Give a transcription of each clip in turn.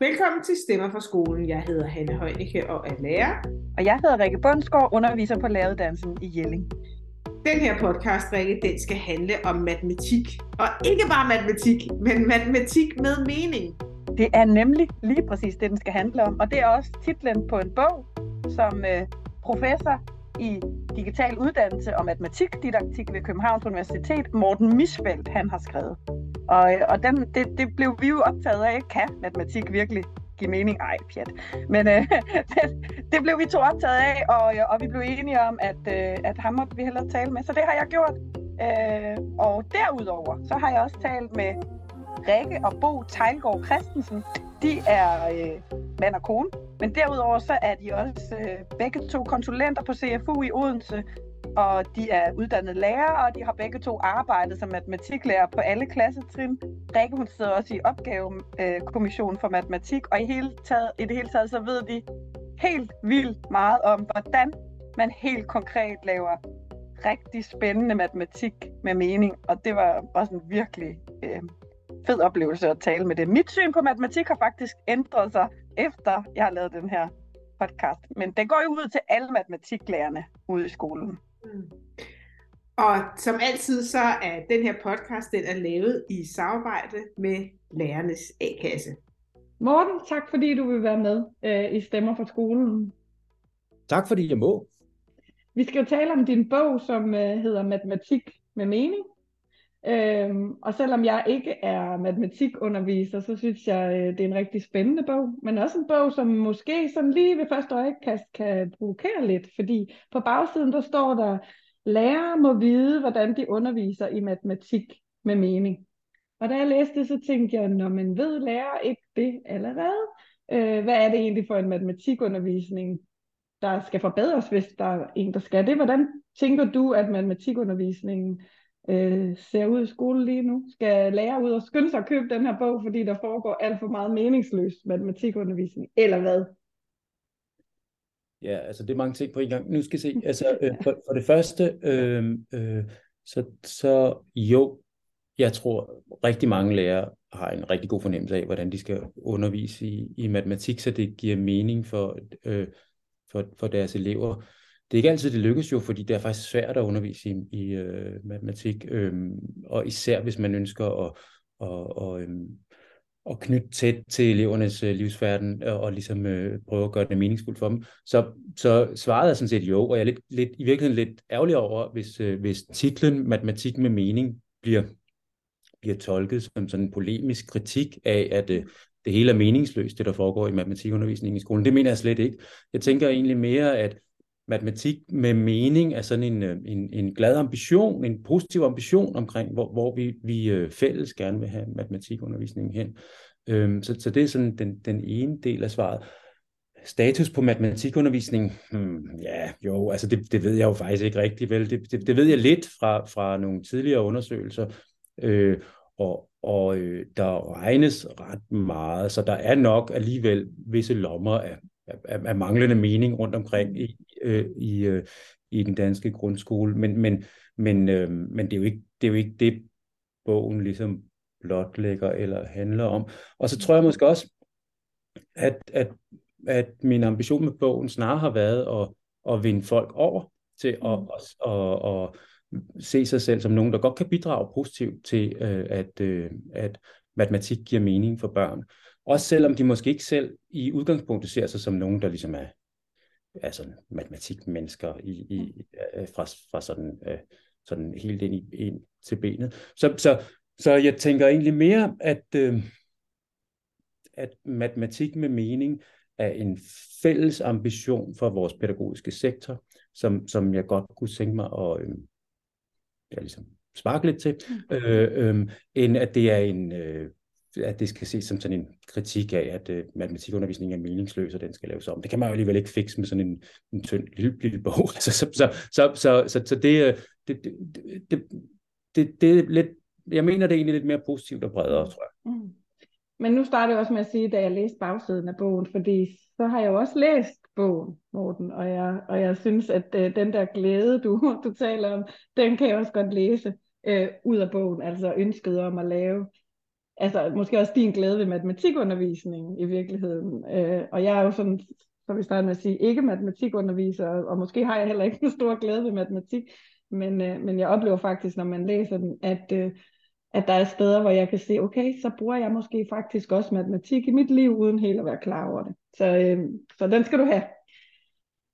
Velkommen til Stemmer fra skolen. Jeg hedder Hanne Højnicke og er lærer. Og jeg hedder Rikke Bundsgaard, underviser på læreruddannelsen i Jelling. Den her podcast, Rikke, den skal handle om matematik. Og ikke bare matematik, men matematik med mening. Det er nemlig lige præcis det, den skal handle om. Og det er også titlen på en bog, som øh, professor i digital uddannelse og matematikdidaktik ved Københavns Universitet, Morten Misfeldt, han har skrevet. Og, og den, det, det blev vi jo optaget af, kan matematik virkelig give mening? Ej, pjat. Men øh, det, det blev vi to optaget af, og, og vi blev enige om, at, øh, at ham måtte vi hellere tale med. Så det har jeg gjort. Øh, og derudover, så har jeg også talt med Rikke og Bo Tejlgaard Christensen. De er øh, mand og kone, men derudover så er de også øh, begge to konsulenter på CFU i Odense, og de er uddannede lærere, og de har begge to arbejdet som matematiklærer på alle klassetrin. Rikke, hun sidder også i opgavekommissionen øh, for matematik, og i, hele taget, i det hele taget, så ved de helt vildt meget om, hvordan man helt konkret laver rigtig spændende matematik med mening, og det var også en virkelig øh, fed oplevelse at tale med det. Mit syn på matematik har faktisk ændret sig, efter jeg har lavet den her podcast. Men den går jo ud til alle matematiklærerne ude i skolen. Mm. Og som altid, så er den her podcast, den er lavet i samarbejde med Lærernes A-kasse. Morten, tak fordi du vil være med øh, i Stemmer for skolen. Tak fordi jeg må. Vi skal jo tale om din bog, som øh, hedder Matematik med mening. Øhm, og selvom jeg ikke er matematikunderviser, så synes jeg, øh, det er en rigtig spændende bog. Men også en bog, som måske sådan lige ved første øjekast kan provokere lidt. Fordi på bagsiden, der står der, lærere må vide, hvordan de underviser i matematik med mening. Og da jeg læste det, så tænkte jeg, når man ved lærer ikke det allerede, øh, hvad er det egentlig for en matematikundervisning, der skal forbedres, hvis der er en, der skal det? Hvordan tænker du, at matematikundervisningen øh, ser ud i skole lige nu. Skal lære ud og skynde sig at købe den her bog, fordi der foregår alt for meget meningsløs matematikundervisning, eller hvad? Ja, altså det er mange ting på en gang. Nu skal jeg se, altså øh, for, for det første, øh, øh, så, så jo, jeg tror rigtig mange lærere har en rigtig god fornemmelse af, hvordan de skal undervise i, i matematik, så det giver mening for, øh, for, for deres elever det er ikke altid, det lykkes jo, fordi det er faktisk svært at undervise i, i øh, matematik, øh, og især hvis man ønsker at, og, og, øh, at knytte tæt til elevernes øh, livsverden, og, og ligesom øh, prøve at gøre det meningsfuldt for dem. Så, så svaret er sådan set jo, og jeg er lidt, lidt, i virkeligheden lidt ærgerlig over, hvis, øh, hvis titlen Matematik med mening bliver, bliver tolket som sådan en polemisk kritik af, at øh, det hele er meningsløst, det der foregår i matematikundervisningen i skolen. Det mener jeg slet ikke. Jeg tænker egentlig mere, at matematik med mening er sådan en, øh, en, en glad ambition, en positiv ambition omkring, hvor, hvor vi, vi øh, fælles gerne vil have matematikundervisningen hen. Øhm, så, så det er sådan den, den ene del af svaret. Status på matematikundervisning, hmm, ja, jo, altså det, det ved jeg jo faktisk ikke rigtig vel. Det, det, det ved jeg lidt fra, fra nogle tidligere undersøgelser, øh, og, og øh, der regnes ret meget, så der er nok alligevel visse lommer af, af, af manglende mening rundt omkring i, øh, i, øh, i den danske grundskole. Men, men, men, øh, men det, er jo ikke, det er jo ikke det, bogen ligesom blotlægger eller handler om. Og så tror jeg måske også, at, at, at min ambition med bogen snarere har været at, at vinde folk over til at, mm. at, at, at se sig selv som nogen, der godt kan bidrage positivt til, øh, at, øh, at matematik giver mening for børn. Også selvom de måske ikke selv i udgangspunktet ser sig som nogen, der ligesom er altså matematikmennesker i, i, øh, fra, fra sådan, øh, sådan helt ind, i, ind til benet. Så, så, så jeg tænker egentlig mere, at, øh, at matematik med mening er en fælles ambition for vores pædagogiske sektor, som, som jeg godt kunne tænke mig at øh, ja, ligesom sparke lidt til, mm. øh, øh, end at det er en øh, at det skal ses som sådan en kritik af, at øh, uh, matematikundervisningen er meningsløs, og den skal laves om. Det kan man jo alligevel ikke fikse med sådan en, en tynd lille, lille bog. Altså, så, så, så, så, så, så det, øh, det, det, det, det, det er lidt, jeg mener, det er egentlig lidt mere positivt og bredere, tror jeg. Mm. Men nu starter jeg også med at sige, da jeg læste bagsiden af bogen, fordi så har jeg jo også læst bogen, Morten, og jeg, og jeg synes, at uh, den der glæde, du, du taler om, den kan jeg også godt læse. øh, ud af bogen, altså ønsket om at lave, altså måske også din glæde ved matematikundervisning i virkeligheden. Øh, og jeg er jo sådan, så vi starter med at sige, ikke matematikunderviser, og måske har jeg heller ikke den stor glæde ved matematik, men, øh, men jeg oplever faktisk, når man læser den, at, øh, at der er steder, hvor jeg kan se, okay, så bruger jeg måske faktisk også matematik i mit liv, uden helt at være klar over det. Så, øh, så den skal du have.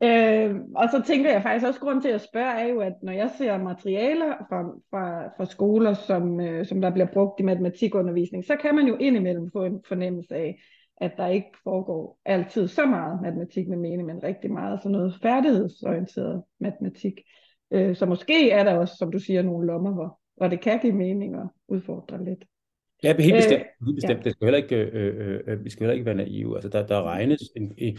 Øh, og så tænker jeg faktisk også, grund til at spørge er jo, at når jeg ser materialer fra, fra, fra skoler, som, øh, som der bliver brugt i matematikundervisning, så kan man jo indimellem få en fornemmelse af, at der ikke foregår altid så meget matematik med mening, men rigtig meget sådan noget færdighedsorienteret matematik. Øh, så måske er der også, som du siger, nogle lommer, hvor, hvor det kan give mening at udfordre lidt. Ja, helt bestemt. Øh, helt bestemt. Ja. Det skal heller ikke, øh, øh, øh, vi skal heller ikke være naive. Altså, der, der regnes en, en,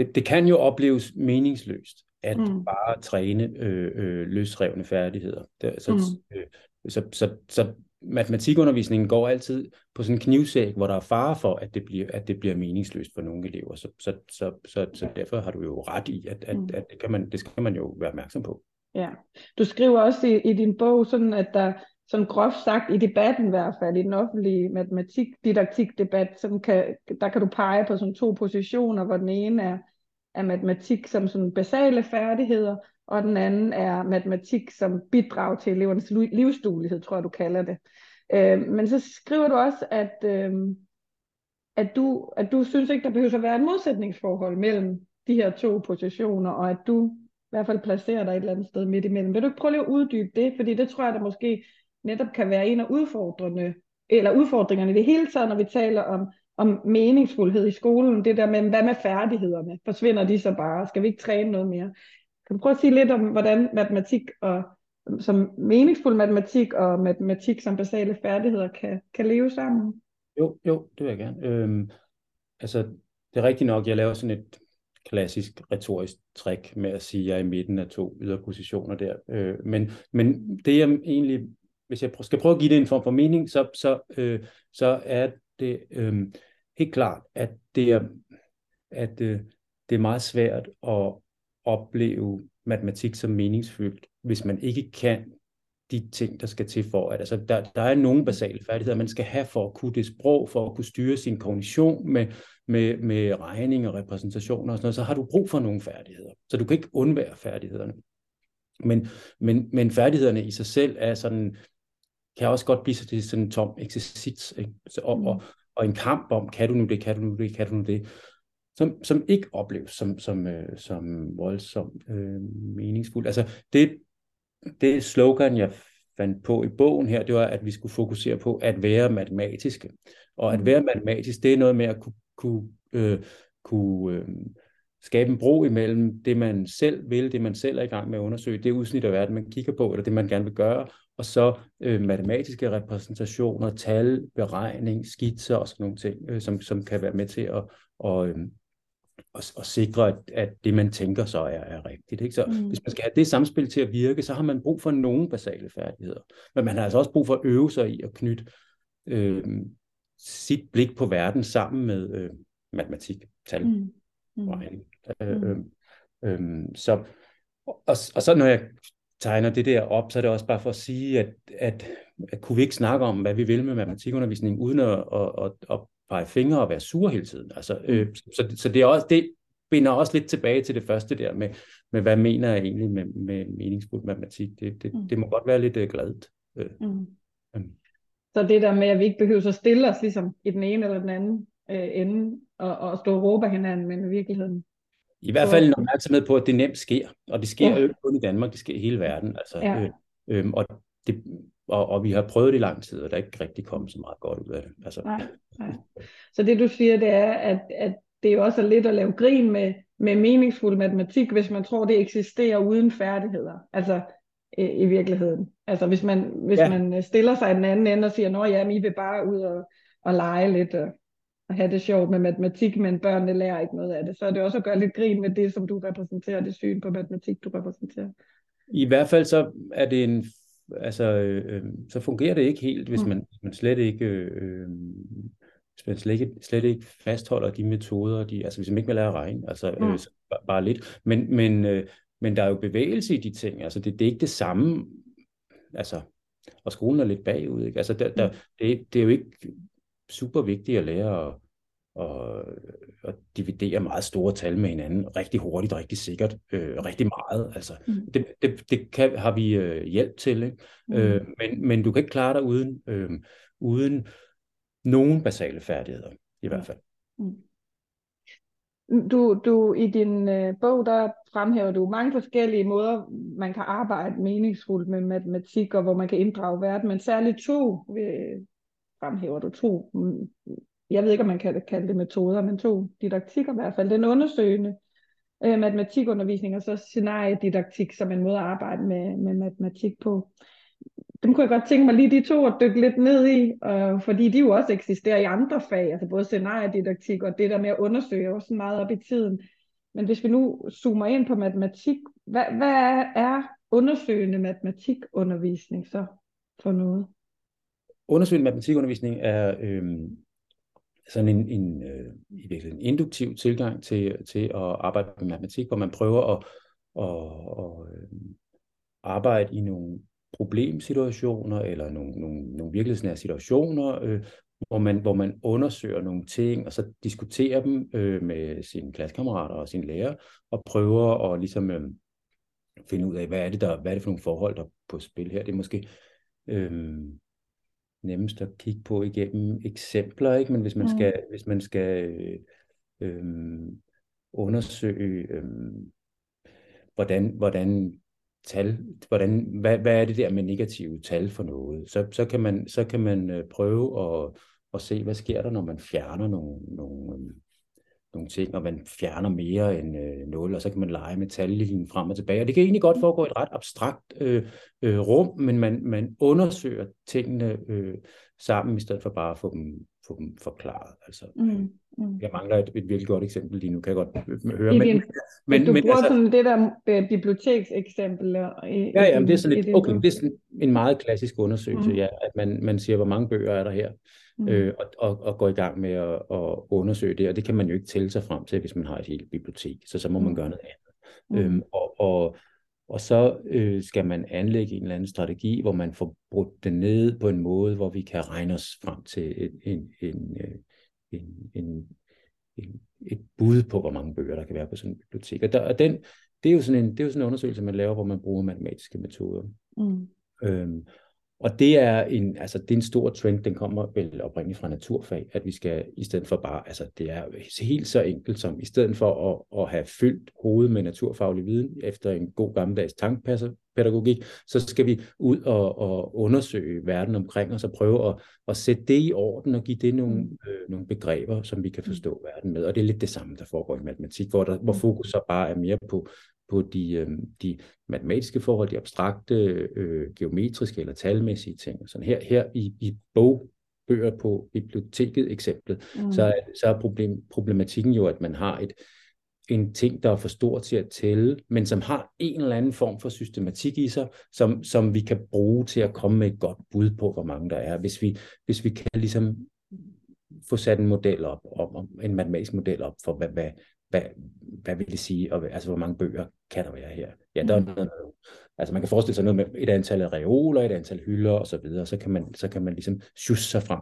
det, det kan jo opleves meningsløst at mm. bare træne øh, øh, løsrevne færdigheder. Det, så, mm. øh, så, så, så matematikundervisningen går altid på sådan en knivsæk, hvor der er fare for, at det bliver, at det bliver meningsløst for nogle elever. Så, så, så, så, så derfor har du jo ret i, at, at, mm. at det, kan man, det skal man jo være opmærksom på. Ja, du skriver også i, i din bog sådan, at der sådan groft sagt i debatten i hvert fald, i den offentlige matematik-didaktik-debat, sådan kan, der kan du pege på sådan to positioner, hvor den ene er, er matematik som sådan basale færdigheder, og den anden er matematik som bidrag til elevernes livsduelighed, tror jeg du kalder det. Øh, men så skriver du også, at, øh, at, du, at du synes ikke, der behøver at være et modsætningsforhold mellem de her to positioner, og at du i hvert fald placerer dig et eller andet sted midt imellem. Vil du ikke prøve lige at uddybe det? Fordi det tror jeg, der måske netop kan være en af udfordrende, eller udfordringerne i det hele taget, når vi taler om, om meningsfuldhed i skolen. Det der med, hvad med færdighederne? Forsvinder de så bare? Skal vi ikke træne noget mere? Kan du prøve at sige lidt om, hvordan matematik og som meningsfuld matematik og matematik som basale færdigheder kan, kan leve sammen? Jo, jo, det vil jeg gerne. Øhm, altså, det er rigtigt nok, jeg laver sådan et klassisk retorisk trick med at sige, at jeg er i midten af to yderpositioner der. Øh, men, men det jeg egentlig, hvis jeg skal prøve at give det en form for mening, så, så, øh, så er det øh, helt klart, at det er, at, øh, det er meget svært at opleve matematik som meningsfyldt, hvis man ikke kan de ting, der skal til for at, altså der, der er nogle basale færdigheder, man skal have for at kunne det sprog, for at kunne styre sin kognition med, med, med regning og repræsentationer og sådan noget, så har du brug for nogle færdigheder. Så du kan ikke undvære færdighederne. Men, men, men færdighederne i sig selv er sådan, kan også godt blive til sådan en tom eksercits, ikke? Så, og, og, og en kamp om, kan du nu det, kan du nu det, kan du nu det, som, som ikke opleves som, som, øh, som voldsomt øh, meningsfuldt. Altså det, det slogan, jeg fandt på i bogen her, det var, at vi skulle fokusere på at være matematiske. Og at mm. være matematisk, det er noget med at kunne, kunne, øh, kunne øh, skabe en bro imellem det, man selv vil, det man selv er i gang med at undersøge, det udsnit af verden, man kigger på, eller det, man gerne vil gøre, og så øh, matematiske repræsentationer, tal, beregning, skitser og sådan nogle ting, øh, som, som kan være med til at, og, øh, og, og sikre, at, at det, man tænker så er, er rigtigt. Ikke? Så mm. hvis man skal have det samspil til at virke, så har man brug for nogle basale færdigheder. Men man har altså også brug for at øve sig i at knytte øh, sit blik på verden sammen med øh, matematik, tal, mm. Mm. regning. Øh, øh, øh, så, og, og så når jeg tegner det der op, så er det også bare for at sige, at, at, at kunne vi ikke snakke om, hvad vi vil med matematikundervisning, uden at, at, at, at pege fingre og være sur hele tiden. Altså, øh, mm. så, så det, er også, det binder også lidt tilbage til det første der med, med hvad mener jeg egentlig med, med meningsfuld matematik. Det, det, mm. det må godt være lidt uh, gladet. Øh. Mm. Mm. Så det der med, at vi ikke behøver at stille os ligesom i den ene eller den anden øh, ende og, og stå og råbe hinanden, men i virkeligheden i hvert fald en opmærksomhed på, at det nemt sker, og det sker ja. jo ikke kun i Danmark, det sker i hele verden. Altså, ja. øh, øh, og, det, og, og vi har prøvet det i lang tid, og der er ikke rigtig kommet så meget godt ud af det. Altså, nej, nej. Så det du siger, det er, at, at det jo også er lidt at lave grin med, med meningsfuld matematik, hvis man tror, det eksisterer uden færdigheder. Altså i, i virkeligheden. Altså hvis man, hvis ja. man stiller sig i den anden ende og siger, at I vil bare ud og, og lege lidt og, og have det sjovt med matematik, men børnene lærer ikke noget af det. Så er det også at gøre lidt grin med det, som du repræsenterer, det syn på matematik, du repræsenterer. I hvert fald så er det en altså, øh, øh, så fungerer det ikke helt, hvis mm. man, man slet ikke øh, hvis man slet ikke, slet ikke fastholder de metoder, de, altså hvis man ikke vil lære at regne, altså mm. øh, så bare, bare lidt, men, men, øh, men der er jo bevægelse i de ting, altså det, det er ikke det samme, altså og skolen er lidt bagud. Ikke? Altså, der, der, mm. det, det er jo ikke super vigtigt at lære at, at, at dividere meget store tal med hinanden rigtig hurtigt, rigtig sikkert, øh, rigtig meget. Altså, mm. det, det, det kan, har vi øh, hjælp til, ikke? Mm. Øh, men, men du kan ikke klare dig uden, øh, uden nogen basale færdigheder, i hvert fald. Mm. Du, du i din øh, bog, der fremhæver du mange forskellige måder, man kan arbejde meningsfuldt med matematik, og hvor man kan inddrage verden, men særligt to øh, fremhæver du to, mm, jeg ved ikke, om man kan kalde det metoder, men to didaktikker i hvert fald. Den undersøgende øh, matematikundervisning, og så scenariedidaktik som en måde at arbejde med, med matematik på dem kunne jeg godt tænke mig lige de to at dykke lidt ned i, øh, fordi de jo også eksisterer i andre fag, altså både scenariedidaktik og det der med at undersøge også meget op i tiden. Men hvis vi nu zoomer ind på matematik, hvad, hvad er undersøgende matematikundervisning så for noget? Undersøgende matematikundervisning er øh, sådan en, en, øh, i en induktiv tilgang til, til at arbejde med matematik, hvor man prøver at, at, at, at arbejde i nogle problemsituationer eller nogle, nogle, nogle virkelighedsnære situationer, øh, hvor, man, hvor man undersøger nogle ting, og så diskuterer dem øh, med sine klassekammerater og sine lærer, og prøver at ligesom øh, finde ud af, hvad er, det der, hvad er det for nogle forhold, der er på spil her. Det er måske øh, nemmest at kigge på igennem eksempler, ikke? men hvis man mm. skal, hvis man skal øh, undersøge, øh, hvordan, hvordan tal, hvordan, hvad, hvad er det der med negative tal for noget? Så, så kan man, så kan man øh, prøve at, at se, hvad sker der, når man fjerner nogle, nogle, øhm, nogle ting, og man fjerner mere end øh, 0, og så kan man lege med tallinjen frem og tilbage. Og det kan egentlig godt foregå i et ret abstrakt øh, øh, rum, men man, man undersøger tingene øh, sammen, i stedet for bare at få dem, få dem forklaret. Altså, mm. Mm. Jeg mangler et, et virkelig godt eksempel lige nu, kan jeg godt høre. I men, din, men, du men, bruger altså, sådan det der uh, bibliotekseksempel. Ja, ja, men det er sådan lidt, okay, det er sådan en meget klassisk undersøgelse, mm. ja, at man, man siger, hvor mange bøger er der her, mm. Øh, og, og, og går i gang med at, at undersøge det, og det kan man jo ikke tælle sig frem til, hvis man har et helt bibliotek, så så må man mm. gøre noget andet. Mm. Øhm, og, og, og så øh, skal man anlægge en eller anden strategi, hvor man får brudt det ned på en måde, hvor vi kan regne os frem til en, en, en, øh, en, en, en, et bud på, hvor mange bøger der kan være på sådan en bibliotek. Og, der, og den, det, er jo sådan en, det er jo sådan en undersøgelse, man laver, hvor man bruger matematiske metoder. Mm. Øhm, og det er en, altså det er en stor trend, den kommer vel oprindeligt fra naturfag, at vi skal i stedet for bare, altså det er helt så enkelt som, i stedet for at, at have fyldt hovedet med naturfaglig viden efter en god gammeldags tankpædagogik, så skal vi ud og, og undersøge verden omkring os og prøve at, at sætte det i orden og give det nogle, mm. øh, nogle begreber, som vi kan forstå verden med. Og det er lidt det samme, der foregår i matematik, hvor, der, hvor mm. fokus så bare er mere på på de, øh, de matematiske forhold, de abstrakte, øh, geometriske eller talmæssige ting. Sådan her, her i, i bogbøger på biblioteket eksemplet, mm. så, er, så er problem, problematikken jo, at man har et, en ting, der er for stor til at tælle, men som har en eller anden form for systematik i sig, som, som vi kan bruge til at komme med et godt bud på, hvor mange der er. Hvis vi, hvis vi kan ligesom få sat en model op, om, en matematisk model op for, hvad, hvad, hvad, hvad vil det sige, og, altså hvor mange bøger kan der være her? Ja, der mm. er noget, altså man kan forestille sig noget med et antal af reoler, et antal hylder og så videre, så kan man, så kan man ligesom sjusse sig frem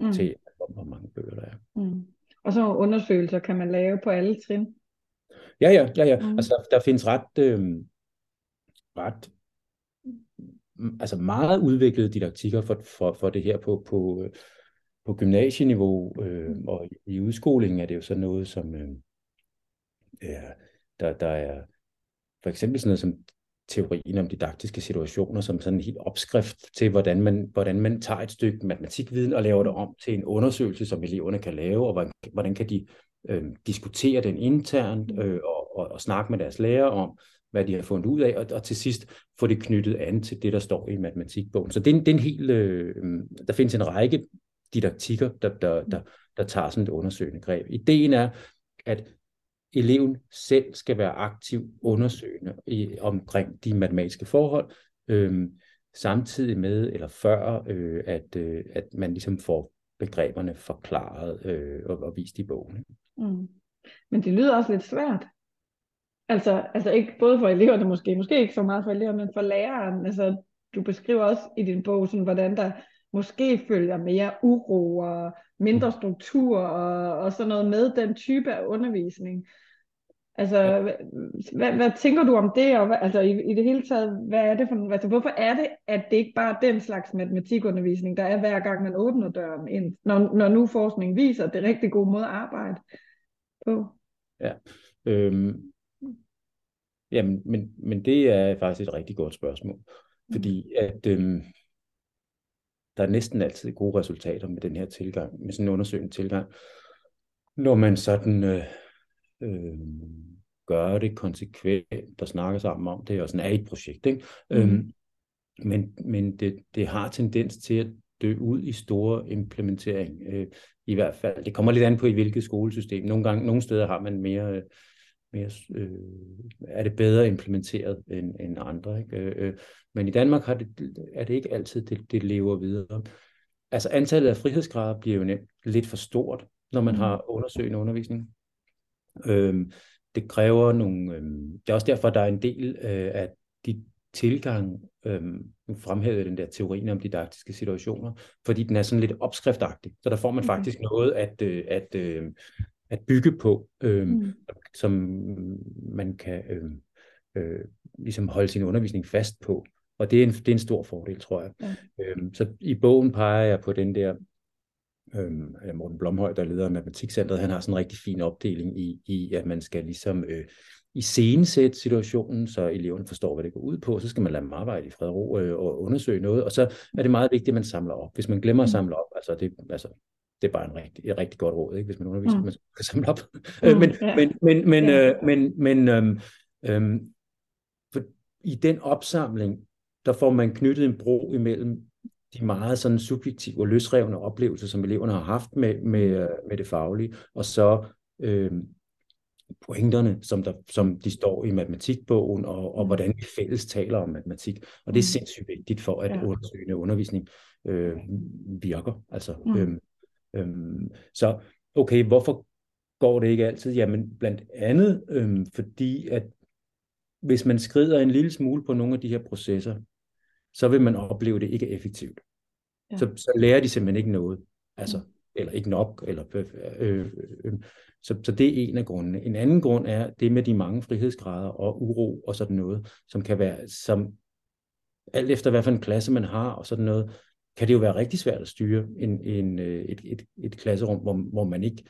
mm. til, hvor, hvor mange bøger der er. Mm. Og så undersøgelser kan man lave på alle trin? Ja, ja, ja, ja. Mm. Altså der, der findes ret, øh, ret altså meget udviklede didaktikker for, for, for det her på, på, på gymnasieniveau, øh, og i udskolingen er det jo så noget, som, øh, ja, der, der er for eksempel sådan noget som teorien om didaktiske situationer, som sådan en helt opskrift til, hvordan man, hvordan man tager et stykke matematikviden og laver det om til en undersøgelse, som eleverne kan lave, og hvordan, hvordan kan de øh, diskutere den internt mm. øh, og, og, og snakke med deres lærer om, hvad de har fundet ud af, og, og til sidst få det knyttet an til det, der står i matematikbogen. Så det er, det er en helt, øh, der findes en række didaktikker, der, der, der, der tager sådan et undersøgende greb. Ideen er, at eleven selv skal være aktiv undersøgende i, omkring de matematiske forhold, øh, samtidig med eller før, øh, at, øh, at man ligesom får begreberne forklaret øh, og, og vist i bogen. Mm. Men det lyder også lidt svært. Altså, altså ikke både for eleverne måske, måske ikke så meget for eleverne, men for læreren. Altså, du beskriver også i din bog, sådan, hvordan der måske følger mere uro og mindre struktur og, og sådan noget med den type af undervisning. Altså, ja. hvad, hvad tænker du om det, og hvad, altså i, i det hele taget, hvad er det for, altså hvorfor er det, at det ikke bare er den slags matematikundervisning, der er hver gang man åbner døren ind, når, når nu forskning viser, at det er rigtig god måde at arbejde på? Ja, øhm, jamen, men, men det er faktisk et rigtig godt spørgsmål, fordi at øhm, der er næsten altid gode resultater med den her tilgang, med sådan en undersøgende tilgang, når man sådan øh, øh, gør det konsekvent og snakker sammen om det, og sådan er et projekt. Ikke? Mm. Øhm, men men det, det har tendens til at dø ud i store implementering, øh, i hvert fald. Det kommer lidt an på, i hvilket skolesystem. Nogle, gange, nogle steder har man mere, mere øh, er det bedre implementeret end, end andre. Ikke? Øh, øh men i Danmark har det, er det ikke altid, det, det lever videre. Altså antallet af frihedsgrader bliver jo nemt lidt for stort, når man mm. har undersøgende undervisning. Øhm, det kræver nogle... Øhm, det er også derfor, der er en del øh, af de tilgang, øhm, nu fremhævede den der teorien om didaktiske situationer, fordi den er sådan lidt opskriftagtig. Så der får man faktisk noget at, øh, at, øh, at bygge på, øh, mm. Som man kan øh, øh, ligesom holde sin undervisning fast på. Og det er en, det er en stor fordel, tror jeg. Ja. Øhm, så i bogen peger jeg på den der, øhm, Morten Blomhøj, der leder Matematikcentret, han har sådan en rigtig fin opdeling i, i at man skal ligesom øh, iscenesætte situationen, så eleverne forstår, hvad det går ud på. Så skal man lade dem arbejde i fred og ro øh, og undersøge noget. Og så er det meget vigtigt, at man samler op. Hvis man glemmer at mm. samle op, altså det, altså, det er bare en rigtig, et rigtig godt råd, ikke? hvis man underviser, mm. man skal samle op. Mm, men, ja. men, men, men, ja. øh, men, men øhm, øhm, for i den opsamling, der får man knyttet en bro imellem de meget sådan subjektive og løsrevne oplevelser, som eleverne har haft med, med, med det faglige, og så øh, pointerne, som, der, som de står i matematikbogen, og, og mm. hvordan vi fælles taler om matematik. Og det er mm. sindssygt vigtigt for, at ja. undersøgende undervisning øh, virker. Altså, mm. øhm, øhm, så okay, hvorfor går det ikke altid? Jamen blandt andet øhm, fordi, at hvis man skrider en lille smule på nogle af de her processer, så vil man opleve det ikke effektivt. Ja. Så, så lærer de simpelthen ikke noget. Altså, mm. eller ikke nok. Eller, øh, øh, øh, så, så det er en af grundene. En anden grund er det med de mange frihedsgrader og uro og sådan noget, som kan være, som alt efter hvad for en klasse man har og sådan noget, kan det jo være rigtig svært at styre en, en, øh, et, et, et klasserum, hvor, hvor man ikke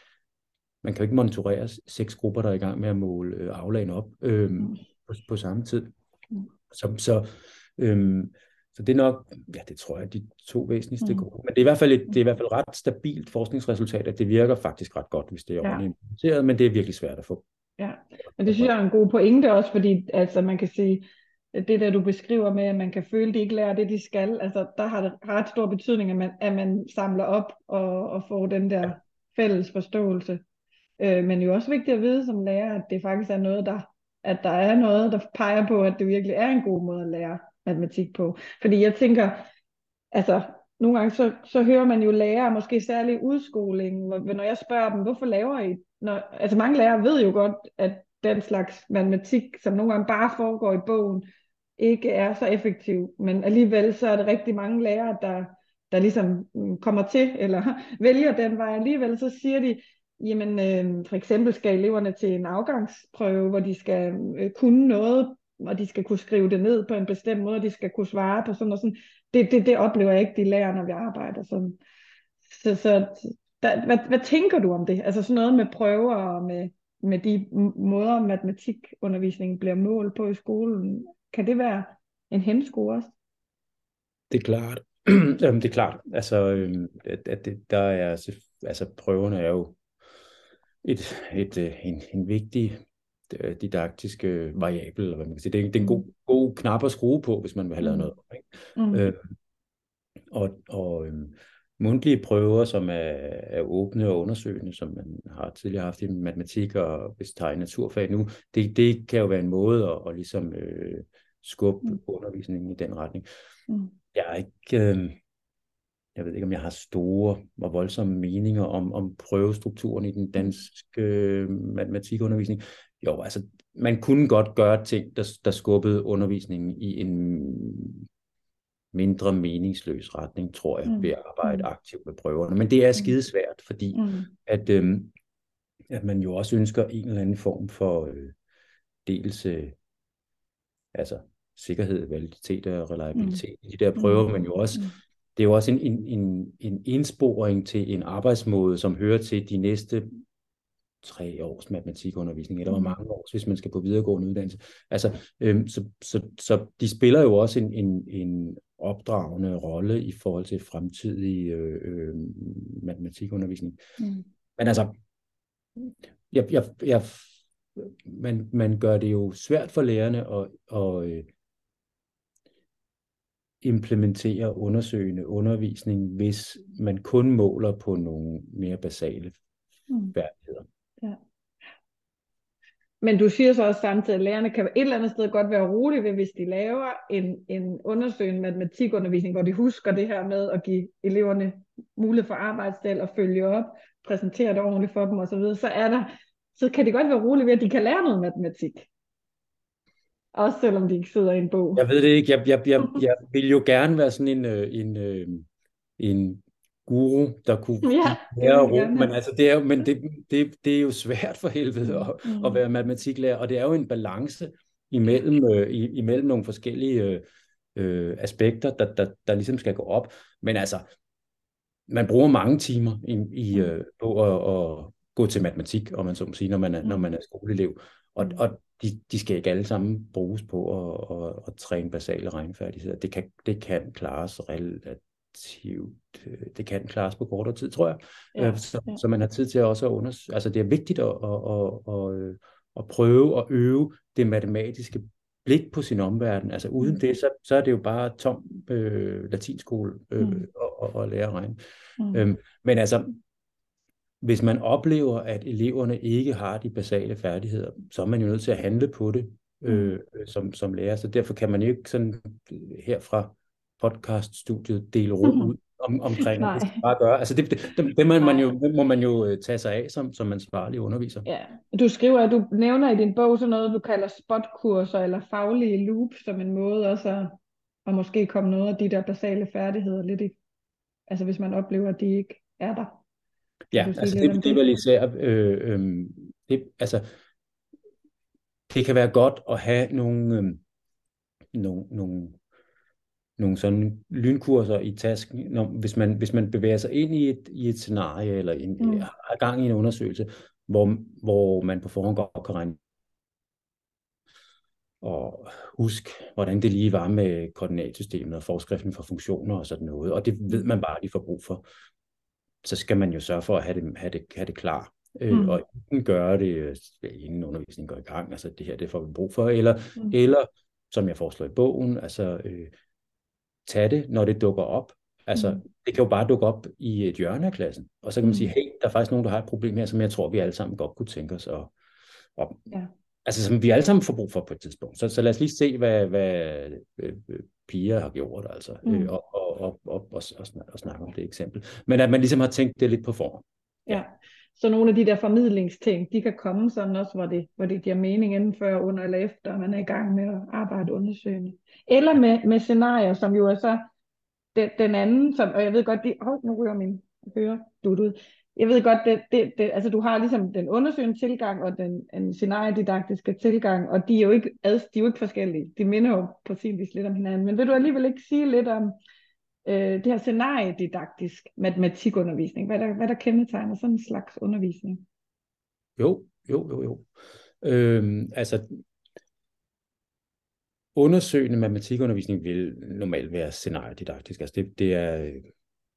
man kan jo ikke monitorere seks grupper, der er i gang med at måle øh, aflagen op øh, på, på samme tid. Mm. Så, så, øh, så det er nok, ja, det tror jeg, de to væsentligste mm. grupper. Men det er, i hvert fald et, det er i hvert fald ret stabilt forskningsresultat, at det virker faktisk ret godt, hvis det er ordentligt ja. implementeret, men det er virkelig svært at få. Ja, men det synes jeg er en god pointe også, fordi altså, man kan sige, det der du beskriver med, at man kan føle, at de ikke lærer det, de skal, altså der har det ret stor betydning, at man, at man samler op og, og får den der fælles forståelse. Øh, men jo også vigtigt at vide som lærer, at det faktisk er noget, der, at der er noget, der peger på, at det virkelig er en god måde at lære matematik på. Fordi jeg tænker, altså nogle gange så, så hører man jo lærere, måske særlig udskoling, hvor, når jeg spørger dem, hvorfor laver I? Når, altså mange lærere ved jo godt, at den slags matematik, som nogle gange bare foregår i bogen, ikke er så effektiv. Men alligevel så er det rigtig mange lærere, der, der ligesom mm, kommer til, eller vælger den vej alligevel, så siger de, jamen øh, for eksempel skal eleverne til en afgangsprøve, hvor de skal øh, kunne noget, og de skal kunne skrive det ned på en bestemt måde, og de skal kunne svare på sådan og sådan. Det, det, det oplever jeg ikke, de lærer, når vi arbejder sådan. Så, så der, hvad, hvad tænker du om det? Altså sådan noget med prøver og med, med de måder, matematikundervisningen bliver målt på i skolen. Kan det være en hemsko også? Det er klart. Jamen, det er klart. Altså, øhm, at, at det, der er, altså prøverne er jo et, et, øh, en, en vigtig øh, didaktisk variabel, eller hvad man kan sige. Det er, det er en god, god knap at skrue på, hvis man vil have lavet mm. noget. Ikke? Mm. Øh, og og øhm, mundtlige prøver, som er, er åbne og undersøgende, som man har tidligere haft i matematik og hvis tager i naturfag nu, det, det kan jo være en måde at, at ligesom øh, skubbe mm. undervisningen i den retning. Mm. Jeg er ikke... Øh, jeg ved ikke, om jeg har store og voldsomme meninger om, om prøvestrukturen i den danske øh, matematikundervisning. Jo, altså, man kunne godt gøre ting, der, der skubbede undervisningen i en mindre meningsløs retning, tror jeg, Mm. ved at arbejde Mm. aktivt med prøverne. Men det er Mm. skidesvært, fordi Mm. at, øhm, at man jo også ønsker en eller anden form for øh, dels øh, altså sikkerhed, validitet og reliabilitet i de der prøver, Mm. men jo også Mm. det er jo også en, en, en, en indsporing til en arbejdsmåde, som hører til de næste tre års matematikundervisning, eller hvor Mm. mange år, hvis man skal på videregående uddannelse. Altså, øhm, så, så, så de spiller jo også en, en, en opdragende rolle i forhold til fremtidig øh, øh, matematikundervisning. Mm. Men altså, jeg, jeg, jeg, man, man gør det jo svært for lærerne at, at øh, implementere undersøgende undervisning, hvis man kun måler på nogle mere basale Mm. færdigheder. Men du siger så også samtidig, at lærerne kan et eller andet sted godt være rolige ved, hvis de laver en, en undersøgende matematikundervisning, hvor de husker det her med at give eleverne mulighed for arbejdsdel og følge op, præsentere det ordentligt for dem osv., så er der, så kan de godt være rolige ved, at de kan lære noget matematik. Også selvom de ikke sidder i en bog. Jeg ved det ikke. Jeg, jeg, jeg, jeg vil jo gerne være sådan en, øh, en, øh, en guru, der kunne Ja, lære ro, gerne men altså det er, jo- men det, det, det er jo svært for helvede at, Mm. at være matematiklærer, og det er jo en balance imellem, øh, imellem nogle forskellige øh, øh, aspekter, der, der, der ligesom skal gå op. Men altså, man bruger mange timer i, i, Mm. øh, på at, at gå til matematik, om man så må sige, når man er, når Mm. man er skoleelev. Og, Mm. og de, de skal ikke alle sammen bruges på at, at, at træne basale regnfærdigheder. Det kan, det kan klares relativt, øh, det kan klares på kortere tid, tror jeg. Ja, Øh, så, ja. så man har tid til også at undersøge, altså det er vigtigt at, at, at, at, at prøve at øve det matematiske blik på sin omverden. Altså uden Mm. det, så, så er det jo bare tom øh, latinskole øh, Mm. at, at, at lære at regne. Mm. Øhm, men altså, hvis man oplever, at eleverne ikke har de basale færdigheder, så er man jo nødt til at handle på det øh, som, som lærer. Så derfor kan man jo ikke sådan øh, her fra podcaststudiet dele ro Mhm. ud om, omkring, Nej. det bare gøre. Altså det, det, det, det man Nej. jo, det må man jo øh, tage sig af som, som ansvarlig underviser. Ja, du skriver, at du nævner i din bog sådan noget, du kalder spotkurser eller faglige loop, som en måde også at, at måske komme noget af de der basale færdigheder lidt i. Altså hvis man oplever, at de ikke er der. Ja, altså det, det det? vel især, øh, øh, det, altså, det kan være godt at have nogle, øh, nogle, nogle, nogle sådan lynkurser i tasken, når, hvis, man, hvis man bevæger sig ind i et, i et scenarie, eller en, Mm. har gang i en undersøgelse, hvor, hvor man på forhånd godt kan regne og husk, hvordan det lige var med koordinatsystemet og forskriften for funktioner og sådan noget, og det ved man bare, at de får brug for. Så skal man jo sørge for at have det, have det, have det klar. Øh, Mm. og enten gøre det, øh, inden undervisningen går i gang, altså det her, det får vi brug for, eller, Mm. eller som jeg foreslår i bogen, altså øh, tag det, når det dukker op. Altså, Mm. det kan jo bare dukke op i et hjørne af klassen, og så kan man Mm. sige, hey, der er faktisk nogen, der har et problem her, som jeg tror, vi alle sammen godt kunne tænke os at, at Ja. altså som vi alle sammen får brug for på et tidspunkt. Så, så lad os lige se, hvad, hvad øh, øh, Pia har gjort, altså, Mm. øh, og, og, og, og, og, og, snak, og snakke om det eksempel. Men at man ligesom har tænkt det lidt på forhånd. Ja. Så nogle af de der formidlingsting, de kan komme sådan også, hvor det, hvor det giver mening inden før, under eller efter, man er i gang med at arbejde undersøgende. Eller med, med scenarier, som jo er så den, den anden, som, og jeg ved godt, de, hov, nu ryger min høre dut ud. Jeg ved godt, det, det, det, altså du har ligesom den undersøgende tilgang og den, den scenariedidaktiske tilgang, og de er, jo ikke, ad, de er jo ikke forskellige. De minder jo på sin vis lidt om hinanden. Men vil du alligevel ikke sige lidt om øh, det her scenariedidaktisk matematikundervisning? Hvad der, hvad der kendetegner sådan en slags undervisning? Jo, jo, jo, jo. Øhm, altså, undersøgende matematikundervisning vil normalt være scenariedidaktisk. Altså det, det er øh,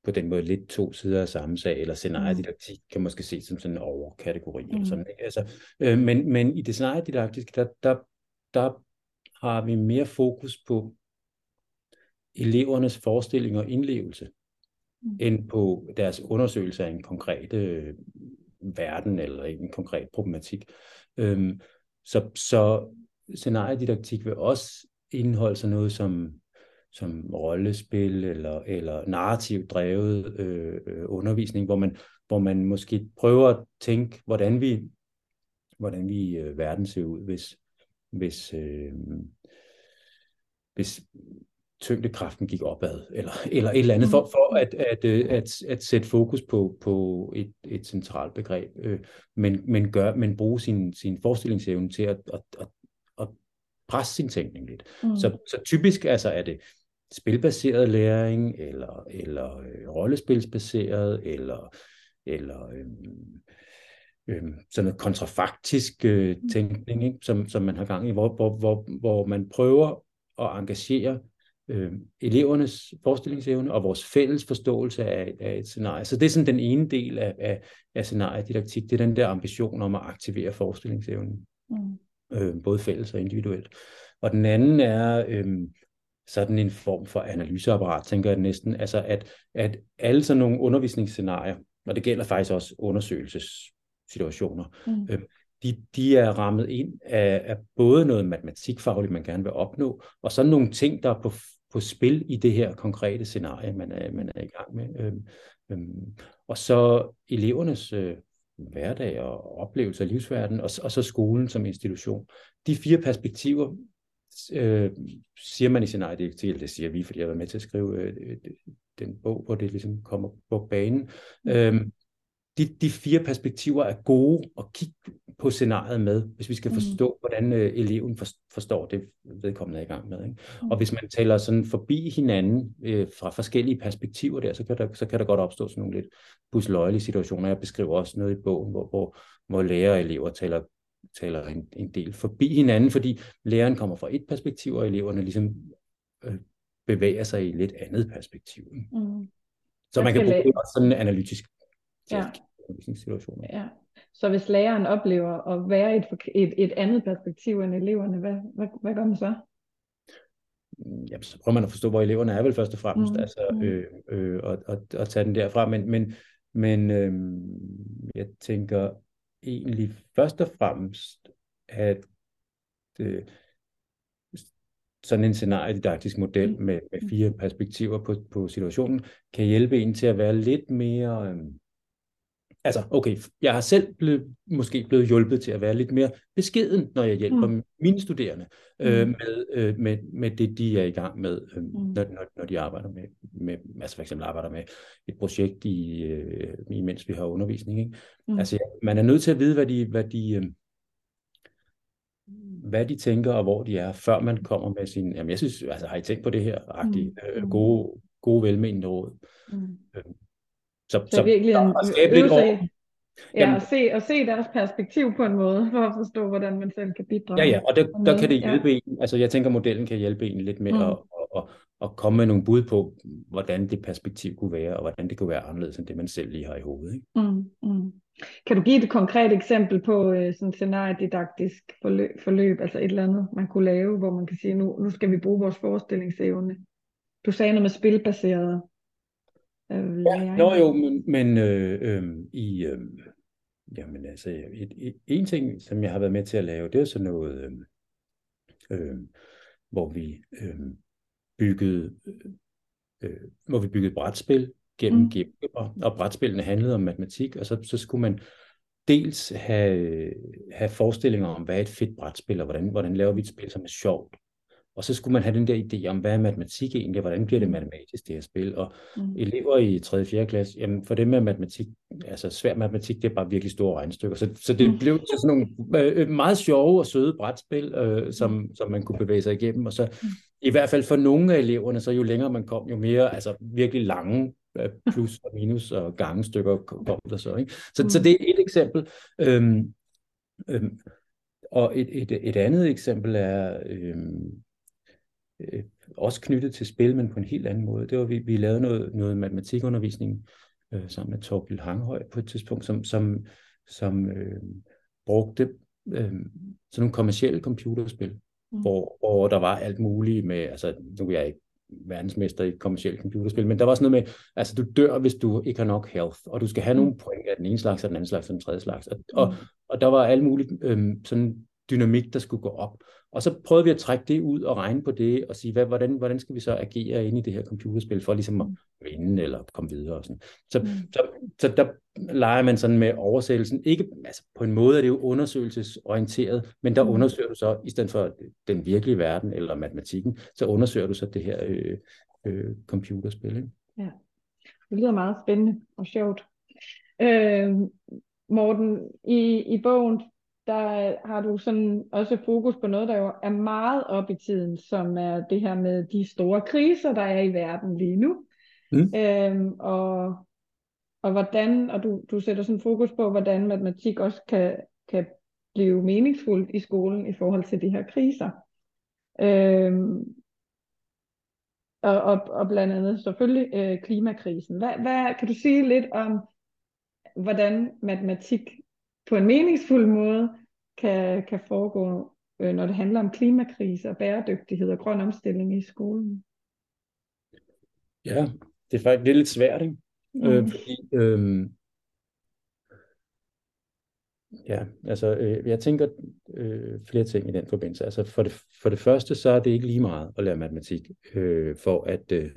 på den måde lidt to sider af samme sag, eller scenariedidaktik kan måske ses som sådan en overkategori. Mm. Eller sådan, ikke? Altså, øh, men, men i det scenariedidaktiske, der, der, der har vi mere fokus på elevernes forestilling og indlevelse, Mm. end på deres undersøgelse af en konkret øh, verden eller en konkret problematik. Øhm, så, så scenariedidaktik vil også indeholde sådan noget som, som rollespil eller, eller narrativt drevet øh, øh, undervisning, hvor man, hvor man måske prøver at tænke, hvordan vi, hvordan vi øh, verden ser ud, hvis, hvis, øh, hvis tyngdekraften gik opad, eller, eller et eller andet, for, for at, at, øh, at, at sætte fokus på, på et, et centralt begreb, øh, men, men, gør, men bruge sin, sin forestillingsevne til at, at, at, at presse sin tænkning lidt. Mm. Så, så typisk altså er det spilbaseret læring, eller, eller øh, rollespilsbaseret, eller, eller øh, øh, sådan noget kontrafaktisk øh, mm. tænkning, ikke? Som, som man har gang i, hvor, hvor, hvor, hvor man prøver at engagere øh, elevernes forestillingsevne og vores fælles forståelse af, af et scenarie. Så det er sådan den ene del af, af, af scenariedidaktik, det er den der ambition om at aktivere forestillingsevnen, mm. øh, både fælles og individuelt. Og den anden er øh, sådan en form for analyseapparat, tænker jeg næsten, altså at, at alle sådan nogle undervisningsscenarier, og det gælder faktisk også undersøgelsessituationer, mm. øh, de, de er rammet ind af, af både noget matematikfagligt, man gerne vil opnå, og så nogle ting, der er på, på spil i det her konkrete scenarie, man er, man er i gang med. Øhm, øhm, og så elevernes øh, hverdag og oplevelse af livsverden, og, og så skolen som institution. De fire perspektiver, øh, siger man i scenariet, det, det siger vi, fordi jeg var med til at skrive øh, den bog, hvor det ligesom kommer på banen. Mm. Øhm, de, de fire perspektiver er gode at kigge på scenariet med, hvis vi skal mm. forstå, mm. hvordan øh, eleven for, forstår det, vedkommende er i gang med. Ikke? Mm. Og hvis man taler sådan forbi hinanden øh, fra forskellige perspektiver der, så kan der, så kan der godt opstå sådan nogle lidt busløjelige situationer. Jeg beskriver også noget i bogen, hvor, hvor, hvor lærere og elever taler, taler en, en del forbi hinanden, fordi læreren kommer fra et perspektiv, og eleverne ligesom øh, bevæger sig i et lidt andet perspektiv. Mm. Så man kan bruge sådan analytisk ja. situationer. Ja. Så hvis læreren oplever at være et, et, et andet perspektiv end eleverne, hvad, hvad, hvad gør man så? Mm, jamen, så prøver man at forstå, hvor eleverne er vel først og fremmest, mm. altså, mm. øh, øh, og, og, og tage den derfra. Men, men, men øh, jeg tænker egentlig først og fremmest, at øh, sådan en scenariedidaktisk model med, med fire perspektiver på, på situationen, kan hjælpe en til at være lidt mere... Øh, altså, okay, jeg har selv blevet, måske blevet hjulpet til at være lidt mere beskeden, når jeg hjælper mm. mine studerende øh, mm. med, øh, med, med det, de er i gang med, øh, mm. når, når, når de arbejder med, med, altså for eksempel arbejder med et projekt, i, øh, imens vi har undervisning. Ikke? Mm. Altså, man er nødt til at vide, hvad de, hvad de, øh, hvad de tænker, og hvor de er, før man kommer med sin, jamen jeg synes, altså har I tænkt på det her, agtige, mm. øh, gode, gode velmenende råd. Mm. Så, så, så virkelig en øvelse ja, Jamen, at se, at se deres perspektiv på en måde, for at forstå, hvordan man selv kan bidrage. Ja, ja, og der, der kan det hjælpe ja. en, altså jeg tænker, modellen kan hjælpe en lidt med mm. at, at, at komme med nogle bud på, hvordan det perspektiv kunne være, og hvordan det kunne være anderledes, end det man selv lige har i hovedet. Ikke? Mm, mm. Kan du give et konkret eksempel på øh, sådan et scenariedidaktisk forløb, forløb, altså et eller andet, man kunne lave, hvor man kan sige, nu, nu skal vi bruge vores forestillingsevne. Du sagde noget med spilbaseret Øh, ja, jo, jo, men, men øh, øh, i, øh, jamen altså, et, et, en ting, som jeg har været med til at lave, det er sådan noget, øh, øh, hvor vi øh, byggede, øh, hvor vi byggede brætspil gennem mm. og, og brætspillene handlede om matematik, og så, så skulle man dels have, have forestillinger om, hvad er et fedt brætspil, og hvordan, hvordan laver vi et spil, som er sjovt, og så skulle man have den der idé om, hvad er matematik egentlig, hvordan bliver det mm. matematisk, det her spil. Og mm. elever i 3. og 4. klasse, jamen for dem med matematik, altså svær matematik, det er bare virkelig store regnestykker. Så, så det mm. blev til sådan nogle øh, meget sjove og søde brætspil, øh, som, mm. som man kunne bevæge sig igennem. Og så mm. i hvert fald for nogle af eleverne, så jo længere man kom, jo mere altså virkelig lange øh, plus og minus og gangestykker kom der så. Ikke? Så, mm. så det er et eksempel. Øhm, øhm, og et, et, et andet eksempel er, øhm, øh, også knyttet til spil, men på en helt anden måde. Det var, vi, vi lavede noget, noget matematikundervisning øh, sammen med Torgild Hanghøj på et tidspunkt, som, som, som øh, brugte øh, sådan nogle kommersielle computerspil, mm. hvor, hvor der var alt muligt med, altså nu er jeg ikke verdensmester i kommersielle computerspil, men der var sådan noget med, altså du dør, hvis du ikke har nok health, og du skal have mm. nogle point af den ene slags, og den anden slags, og den tredje slags. Og, mm. og, og der var alt muligt øh, sådan dynamik, der skulle gå op. Og så prøvede vi at trække det ud og regne på det, og sige, hvad, hvordan, hvordan skal vi så agere inde i det her computerspil, for ligesom at mm. vinde eller komme videre. Og sådan. Så, mm. så, så der leger man sådan med oversættelsen. Ikke, altså på en måde er det jo undersøgelsesorienteret, men der mm. undersøger du så, i stedet for den virkelige verden eller matematikken, så undersøger du så det her øh, øh, computerspil. Ikke? Ja, det lyder meget spændende og sjovt. Øh, Morten, i, i bogen, der har du sådan også fokus på noget, der jo er meget op i tiden, som er det her med de store kriser, der er i verden lige nu. Mm. Øhm, og, og hvordan, og du, du sætter sådan fokus på, hvordan matematik også kan, kan blive meningsfuldt i skolen i forhold til de her kriser. Øhm, og, og, og blandt andet selvfølgelig øh, klimakrisen. Hvad, hvad kan du sige lidt om, hvordan matematik på en meningsfuld måde kan, kan foregå, øh, når det handler om klimakrise og bæredygtighed og grøn omstilling i skolen? Ja, det er faktisk det er lidt svært, ikke? Mm. Øh, fordi, øh, ja, altså øh, jeg tænker øh, flere ting i den forbindelse. Altså for det, for det første, så er det ikke lige meget at lære matematik, øh, for at, øh,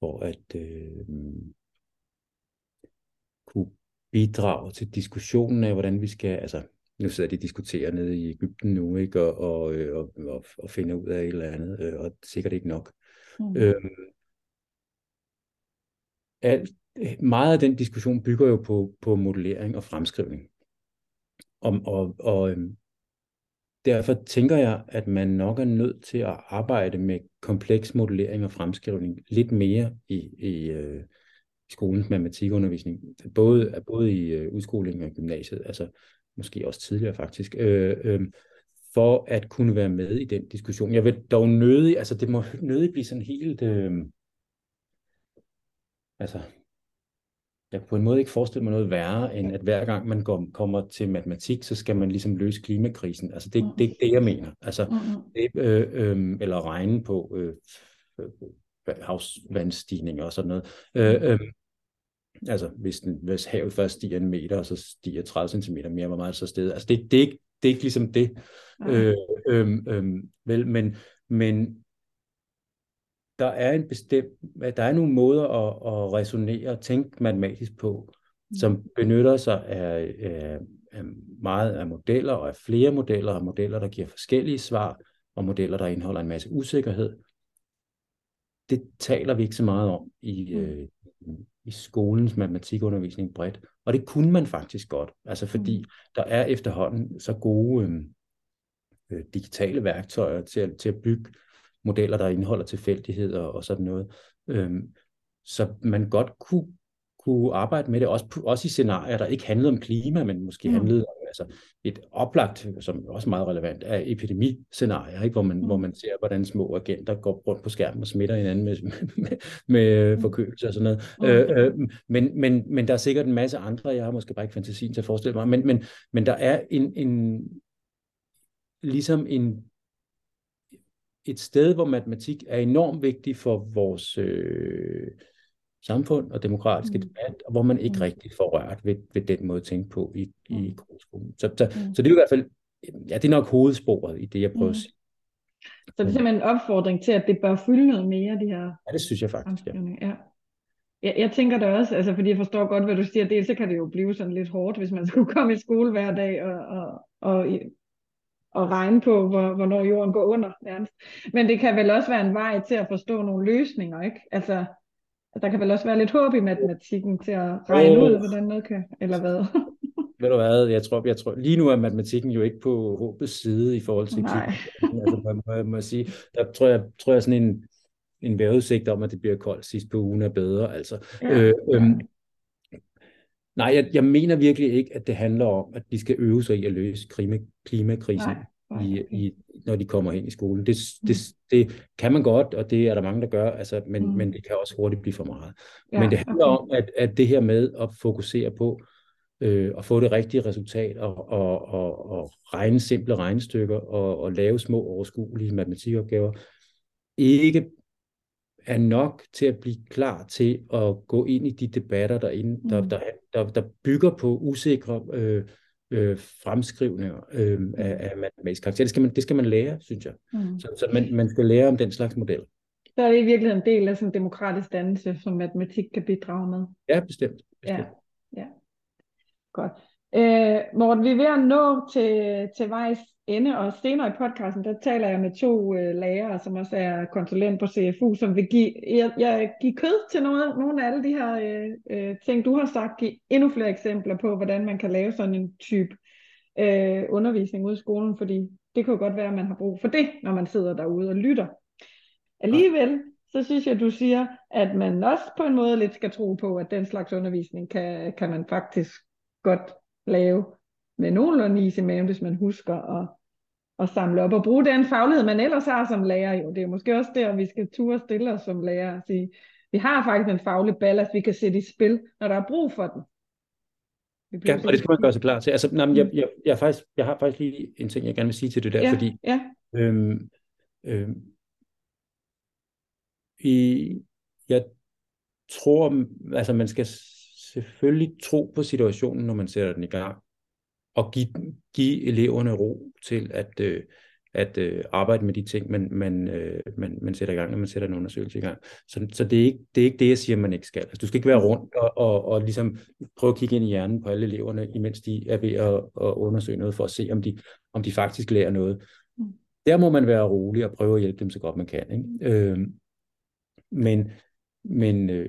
for at øh, kunne bidrage til diskussionen af, hvordan vi skal, altså nu sidder de og diskuterer nede i Ægypten nu, ikke, og, og, øh, og, og, og finder ud af et eller andet, øh, og sikkert ikke nok. Mm. Øhm, alt, meget af den diskussion bygger jo på, på modellering og fremskrivning. Og, og, og øhm, derfor tænker jeg, at man nok er nødt til at arbejde med kompleks modellering og fremskrivning lidt mere i, i, øh, i skolens matematikundervisning, både, både i øh, udskolingen og gymnasiet, altså måske også tidligere faktisk, øh, øh, for at kunne være med i den diskussion. Jeg vil dog nødig, altså det må nødig blive sådan helt, øh, altså jeg kan på en måde ikke forestille mig noget værre, end at hver gang man går, kommer til matematik, så skal man ligesom løse klimakrisen. Altså det, mm. det er ikke det, jeg mener. Altså, mm. det, øh, øh, eller regne på øh, havsvandstigninger og sådan noget. Øh, øh, altså hvis, den, hvis havet først stiger en meter, og så stiger 30 cm mere, hvor meget så stedet. Altså det, det, er ikke, det er ikke ligesom det. Mm. Øh, øh, øh, vel, men, men der er en bestemt, der er nogle måder at, at resonere og tænke matematisk på, mm. som benytter sig af, af, af meget af modeller og af flere modeller og modeller, der giver forskellige svar og modeller, der indeholder en masse usikkerhed. Det taler vi ikke så meget om i, mm. øh, i skolens matematikundervisning bredt. Og det kunne man faktisk godt, altså fordi mm. der er efterhånden så gode øh, øh, digitale værktøjer til at, til at bygge modeller, der indeholder tilfældigheder og sådan noget. Øh, så man godt kunne, kunne arbejde med det, også, også i scenarier, der ikke handlede om klima, men måske mm. handlede om altså et oplagt, som er også meget relevant, er epidemiscenarier, ikke? Hvor, man, mm. hvor man ser, hvordan små agenter går rundt på skærmen og smitter hinanden med, med, med mm. forkølelse og sådan noget. Mm. Øh, øh, men, men, men der er sikkert en masse andre, jeg har måske bare ikke fantasien til at forestille mig, men, men, men der er en, en ligesom en et sted, hvor matematik er enormt vigtig for vores øh, samfund og demokratiske mm. debat, og hvor man ikke mm. rigtig får rørt ved, ved den måde at tænke på i, i grundskolen. Så, så, mm. så det er jo i hvert fald, ja, det er nok hovedsporet i det, jeg prøver mm. at sige. Så det er simpelthen en opfordring til, at det bør fylde noget mere, de her... Ja, det synes jeg faktisk, ja. ja. Jeg, jeg tænker det også, altså fordi jeg forstår godt, hvad du siger. Dels så kan det jo blive sådan lidt hårdt, hvis man skulle komme i skole hver dag og, og, og, og regne på, hvor, hvornår jorden går under nærmest. Men det kan vel også være en vej til at forstå nogle løsninger, ikke? Altså, der kan vel også være lidt håb i matematikken til at regne oh. ud, hvordan noget kan, eller hvad? Ved du hvad, jeg tror, jeg tror, lige nu er matematikken jo ikke på håbets side i forhold til Nej. altså, må, må, må sige, der tror jeg, tror jeg sådan en, en vejrudsigt om, at det bliver koldt sidst på ugen er bedre. Altså, ja. øh, øhm, nej, jeg, jeg mener virkelig ikke, at det handler om, at de skal øve sig i at løse klima, klimakrisen. Nej i, i, når de kommer ind i skolen. Det, det, det kan man godt, og det er der mange, der gør, altså, men, mm. men det kan også hurtigt blive for meget. Ja, men det handler okay. om, at, at det her med at fokusere på øh, at få det rigtige resultat og, og, og, og regne simple regnestykker og, og lave små overskuelige matematikopgaver, ikke er nok til at blive klar til at gå ind i de debatter, der, ind, der, mm. der, der, der bygger på usikre øh, øh, fremskrivninger øh, af, af matematisk karakter. Det skal man, det skal man lære, synes jeg. Mm. Så, så man, man skal lære om den slags model. Så er det i virkeligheden en del af sådan en demokratisk dannelse, som matematik kan bidrage med. Ja, bestemt. bestemt. Ja, ja. Godt. Øh, Morten, vi er ved at nå til, til vejs ende, og senere i podcasten, der taler jeg med to øh, lærere, som også er konsulent på CFU, som vil give, jeg, jeg give kød til noget, nogle af alle de her øh, øh, ting, du har sagt, give endnu flere eksempler på, hvordan man kan lave sådan en type øh, undervisning ude i skolen, fordi det kan jo godt være, at man har brug for det, når man sidder derude og lytter. Alligevel, så synes jeg, du siger, at man også på en måde lidt skal tro på, at den slags undervisning kan, kan man faktisk godt lave med nogenlunde is i maven, hvis man husker at, at samle op og bruge den faglighed, man ellers har som lærer. Jo, det er måske også der, vi skal ture stille os som lærer og sige, vi har faktisk en faglig ballast, vi kan sætte i spil, når der er brug for den. Ja, og det skal man gøre sig klar til. Altså, nej, jeg, jeg, jeg, faktisk, jeg har faktisk lige en ting, jeg gerne vil sige til det der, ja, fordi ja. Øhm, øhm, i, jeg tror, altså man skal selvfølgelig tro på situationen, når man sætter den i gang, og give, give eleverne ro til at, øh, at øh, arbejde med de ting, man, man, øh, man, man sætter i gang, når man sætter en undersøgelse i gang. Så, så det, er ikke, det er ikke det, jeg siger, man ikke skal. Altså, du skal ikke være rundt og, og, og ligesom prøve at kigge ind i hjernen på alle eleverne, imens de er ved at, at undersøge noget, for at se, om de, om de faktisk lærer noget. Mm. Der må man være rolig og prøve at hjælpe dem så godt man kan. Ikke? Øh, men men øh,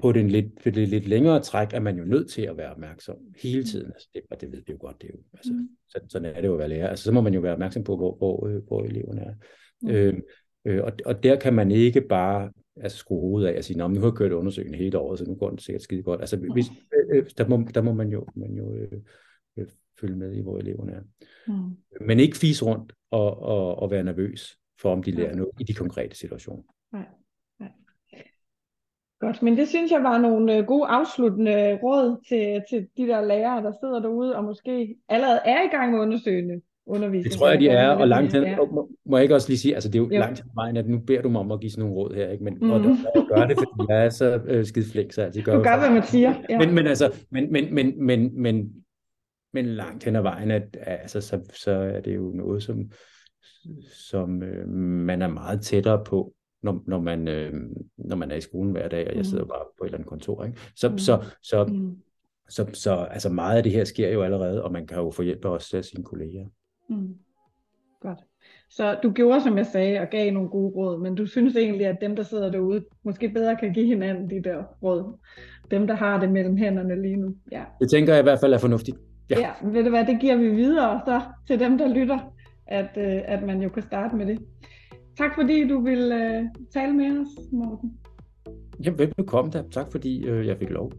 på den lidt, på det lidt længere træk er man jo nødt til at være opmærksom hele tiden. Altså det, og det ved vi jo godt, det er jo, altså, mm. sådan, sådan er det jo at være lærer. Altså, så må man jo være opmærksom på, hvor, hvor, øh, hvor eleverne er. Mm. Øh, øh, og, og der kan man ikke bare altså, skrue hovedet af og sige, nu har jeg kørt undersøgende hele året, så nu går det sikkert skide godt. Altså, hvis, øh, der, må, der må man jo, man jo øh, øh, følge med i, hvor eleverne er. Mm. Men ikke fise rundt og, og, og være nervøs for, om de lærer noget i de konkrete situationer. Nej. Godt, men det synes jeg var nogle øh, gode afsluttende råd til, til de der lærere, der sidder derude og måske allerede er i gang med undersøgende undervisning. Det tror jeg, de er, og langt hen, må, må jeg ikke også lige sige, altså det er jo, jo. langt hen vejen, at nu beder du mig om at give sådan nogle råd her, ikke? men mm. og, og gør det, fordi jeg er så øh, skidflæk, så altid gør Du gør, hvad man siger. Ja. Men, men altså, men, men, men, men, men, men langt hen ad vejen, at, altså, så, så er det jo noget, som, som øh, man er meget tættere på, når, når, man, øh, når man er i skolen hver dag, og jeg sidder mm. bare på et eller andet kontor. Ikke? Så, mm. så, så, mm. så, så, så altså meget af det her sker jo allerede, og man kan jo få hjælp også af sine kolleger. Mm. Godt. Så du gjorde, som jeg sagde, og gav nogle gode råd, men du synes egentlig, at dem, der sidder derude, måske bedre kan give hinanden de der råd. Dem, der har det mellem hænderne lige nu. Ja. Det tænker jeg i hvert fald er fornuftigt. Ja. ja, ved du hvad, det giver vi videre så til dem, der lytter at, øh, at man jo kan starte med det. Tak fordi du vil øh, tale med os, Morten. Ja, velbekomme da. Tak fordi øh, jeg fik lov.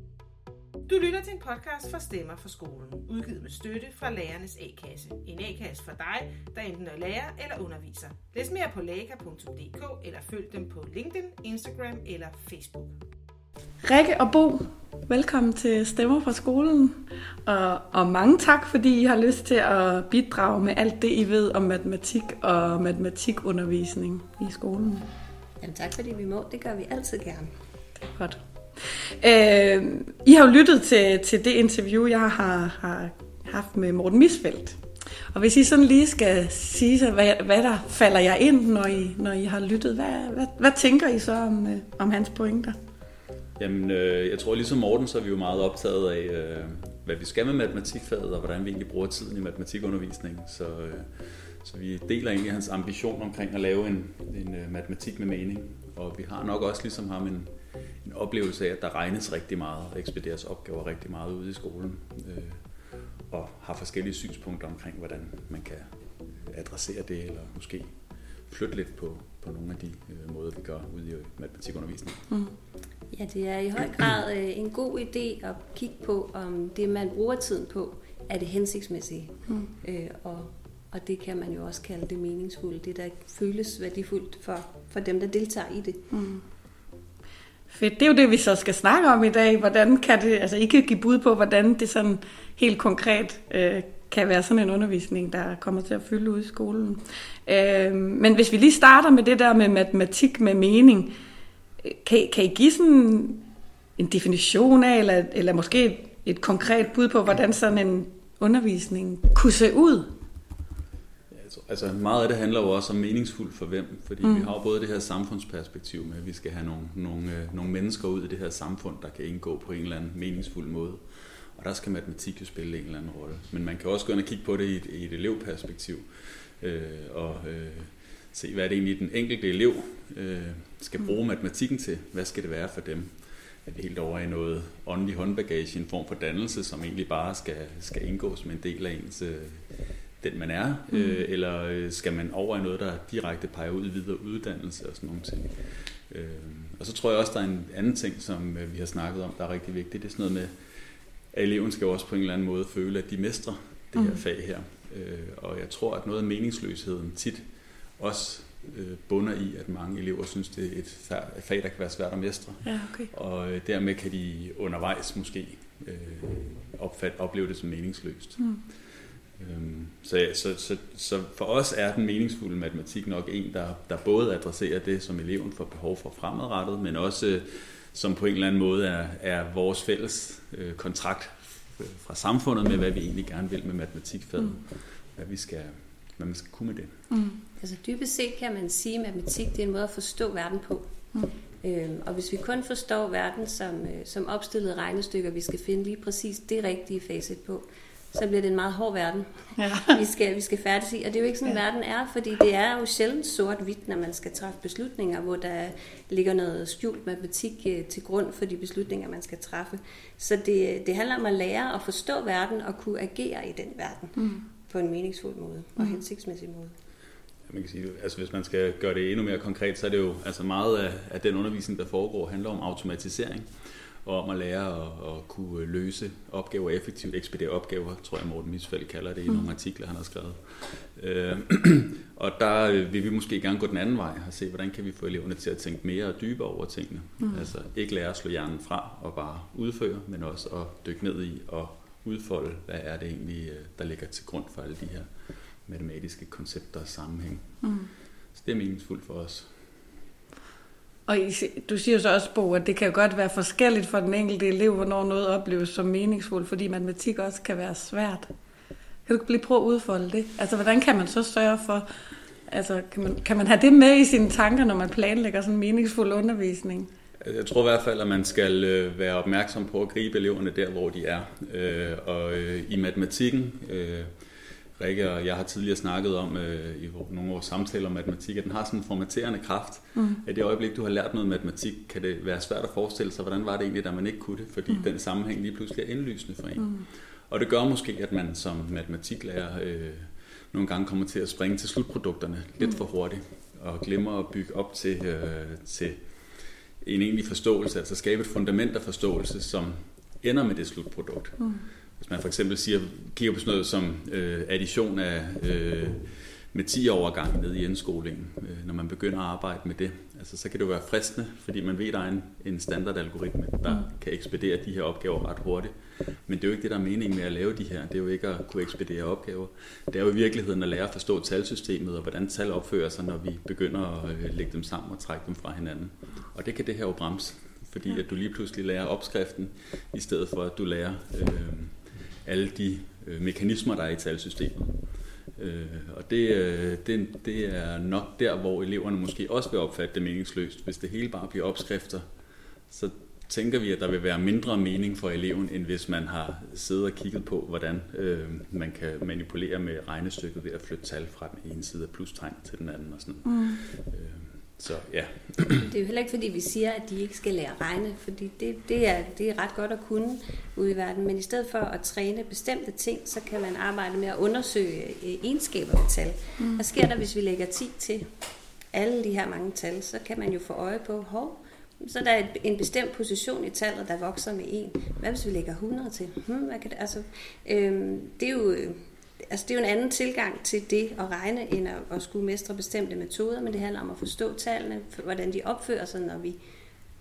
Du lytter til en podcast fra Stemmer for skolen, udgivet med støtte fra Lærernes A-kasse. En A-kasse for dig, der enten er lærer eller underviser. Læs mere på læger.dk eller følg dem på LinkedIn, Instagram eller Facebook. Rikke og Bo, velkommen til Stemmer fra skolen. Og, og mange tak, fordi I har lyst til at bidrage med alt det, I ved om matematik og matematikundervisning i skolen. Jamen tak, fordi vi må. Det gør vi altid gerne. Det er godt. Øh, I har jo lyttet til, til det interview, jeg har, har haft med Morten Misfeldt. Og hvis I sådan lige skal sige, så, hvad, hvad der falder jer ind, når I, når I har lyttet, hvad, hvad, hvad tænker I så om, øh, om hans pointer? Jamen, øh, jeg tror ligesom Morten, så er vi jo meget optaget af, øh, hvad vi skal med matematikfaget, og hvordan vi egentlig bruger tiden i matematikundervisning. Så, øh, så vi deler egentlig hans ambition omkring at lave en, en øh, matematik med mening. Og vi har nok også ligesom ham en, en oplevelse af, at der regnes rigtig meget og ekspederes opgaver rigtig meget ude i skolen. Øh, og har forskellige synspunkter omkring, hvordan man kan adressere det, eller måske flytte lidt på, på nogle af de øh, måder, vi gør ude i matematikundervisningen. Mm. Ja, det er i høj grad øh, en god idé at kigge på, om det, man bruger tiden på, er det hensigtsmæssige. Mm. Øh, og, og det kan man jo også kalde det meningsfulde, det der føles værdifuldt for, for dem, der deltager i det. Mm. Fedt. Det er jo det, vi så skal snakke om i dag. Hvordan kan det, altså I kan give bud på, hvordan det sådan helt konkret øh, kan være sådan en undervisning, der kommer til at fylde ud i skolen. Øh, men hvis vi lige starter med det der med matematik med mening, kan, kan I give sådan en definition af, eller, eller måske et konkret bud på, hvordan sådan en undervisning kunne se ud? Altså meget af det handler jo også om meningsfuldt for hvem, fordi mm. vi har jo både det her samfundsperspektiv med, at vi skal have nogle, nogle, øh, nogle mennesker ud i det her samfund, der kan indgå på en eller anden meningsfuld måde. Og der skal matematik jo spille en eller anden rolle. Men man kan også gå ind og kigge på det i et, i et elevperspektiv, øh, og øh, se, hvad er det egentlig den enkelte elev øh, skal bruge matematikken til. Hvad skal det være for dem? Er det helt over i noget åndelig håndbagage, en form for dannelse, som egentlig bare skal, skal indgå som en del af ens øh, den man er, mm. øh, eller øh, skal man over i noget, der direkte peger ud i videre uddannelse og sådan nogle ting. Øh, og så tror jeg også, der er en anden ting, som øh, vi har snakket om, der er rigtig vigtigt. Det er sådan noget med, at eleven skal også på en eller anden måde føle, at de mestrer det her mm. fag her. Øh, og jeg tror, at noget af meningsløsheden tit også øh, bunder i, at mange elever synes, det er et fag, der kan være svært at mestre. Ja, okay. Og øh, dermed kan de undervejs måske øh, opfatte, opleve det som meningsløst. Mm. Øhm, så, så, så, så for os er den meningsfulde matematik nok en, der, der både adresserer det, som eleven får behov for fremadrettet, men også øh, som på en eller anden måde er, er vores fælles øh, kontrakt fra samfundet med, hvad vi egentlig gerne vil med matematikfaget. Mm. Hvad vi skal, hvad man skal kunne med det. Mm. Altså dybest set kan man sige, at matematik det er en måde at forstå verden på. Mm. Øhm, og hvis vi kun forstår verden som, øh, som opstillede regnestykker, vi skal finde lige præcis det rigtige facit på, så bliver det en meget hård verden, ja. vi, skal, vi skal færdes i. Og det er jo ikke sådan, ja. verden er, fordi det er jo sjældent sort-hvidt, når man skal træffe beslutninger, hvor der ligger noget skjult matematik øh, til grund for de beslutninger, man skal træffe. Så det, det handler om at lære at forstå verden og kunne agere i den verden mm. på en meningsfuld måde og mm. hensigtsmæssig måde. Man kan sige, altså hvis man skal gøre det endnu mere konkret, så er det jo altså meget af, af den undervisning, der foregår, handler om automatisering og om at lære at, at kunne løse opgaver effektivt, ekspedere opgaver, tror jeg Morten Misfald kalder det i mm. nogle artikler, han har skrevet. Øh, og der vil vi måske gerne gå den anden vej og se, hvordan kan vi få eleverne til at tænke mere og dybere over tingene. Mm. Altså ikke lære at slå hjernen fra og bare udføre, men også at dykke ned i og udfolde, hvad er det egentlig, øh, der ligger til grund for alle de her matematiske koncepter og sammenhæng. Mm. Så det er meningsfuldt for os. Og du siger så også, Bo, at det kan godt være forskelligt for den enkelte elev, hvornår noget opleves som meningsfuldt, fordi matematik også kan være svært. Kan du lige prøve at udfolde det? Altså, hvordan kan man så sørge for, altså, kan man, kan man have det med i sine tanker, når man planlægger sådan en meningsfuld undervisning? Altså, jeg tror i hvert fald, at man skal øh, være opmærksom på at gribe eleverne der, hvor de er. Øh, og øh, i matematikken, øh, Rikke og jeg har tidligere snakket om øh, i nogle af vores samtaler om matematik, at den har sådan en formaterende kraft. Mm. At det øjeblik, du har lært noget matematik, kan det være svært at forestille sig, hvordan var det egentlig, da man ikke kunne det, fordi mm. den sammenhæng lige pludselig er indlysende for en. Mm. Og det gør måske, at man som matematiklærer øh, nogle gange kommer til at springe til slutprodukterne lidt mm. for hurtigt, og glemmer at bygge op til, øh, til en egentlig forståelse, altså skabe et fundament af forståelse, som ender med det slutprodukt. Mm. Hvis man for eksempel siger, kigger på sådan noget som øh, addition af øh, med 10 overgang ned i indskolingen, øh, når man begynder at arbejde med det, altså, så kan det jo være fristende, fordi man ved, at der er en, en standardalgoritme, der mm. kan ekspedere de her opgaver ret hurtigt. Men det er jo ikke det, der er meningen med at lave de her. Det er jo ikke at kunne ekspedere opgaver. Det er jo i virkeligheden at lære at forstå talsystemet, og hvordan tal opfører sig, når vi begynder at øh, lægge dem sammen og trække dem fra hinanden. Og det kan det her jo bremse, fordi at du lige pludselig lærer opskriften, i stedet for at du lærer... Øh, alle de øh, mekanismer, der er i talsystemet. Øh, og det, øh, det, det er nok der, hvor eleverne måske også vil opfatte det meningsløst. Hvis det hele bare bliver opskrifter, så tænker vi, at der vil være mindre mening for eleven, end hvis man har siddet og kigget på, hvordan øh, man kan manipulere med regnestykket ved at flytte tal fra den ene side af plustegn til den anden. Og sådan. Mm. Øh, så ja. det er jo heller ikke, fordi vi siger, at de ikke skal lære at regne, fordi det, det, er, det er ret godt at kunne ude i verden. Men i stedet for at træne bestemte ting, så kan man arbejde med at undersøge øh, egenskaber ved tal. Mm. Hvad sker der, hvis vi lægger 10 til alle de her mange tal? Så kan man jo få øje på, hov, så der er en bestemt position i tallet, der vokser med 1. Hvad hvis vi lægger 100 til? Hmm, hvad kan det, altså, øhm, det er jo altså det er jo en anden tilgang til det at regne, end at, at skulle mestre bestemte metoder, men det handler om at forstå tallene, hvordan de opfører sig, når vi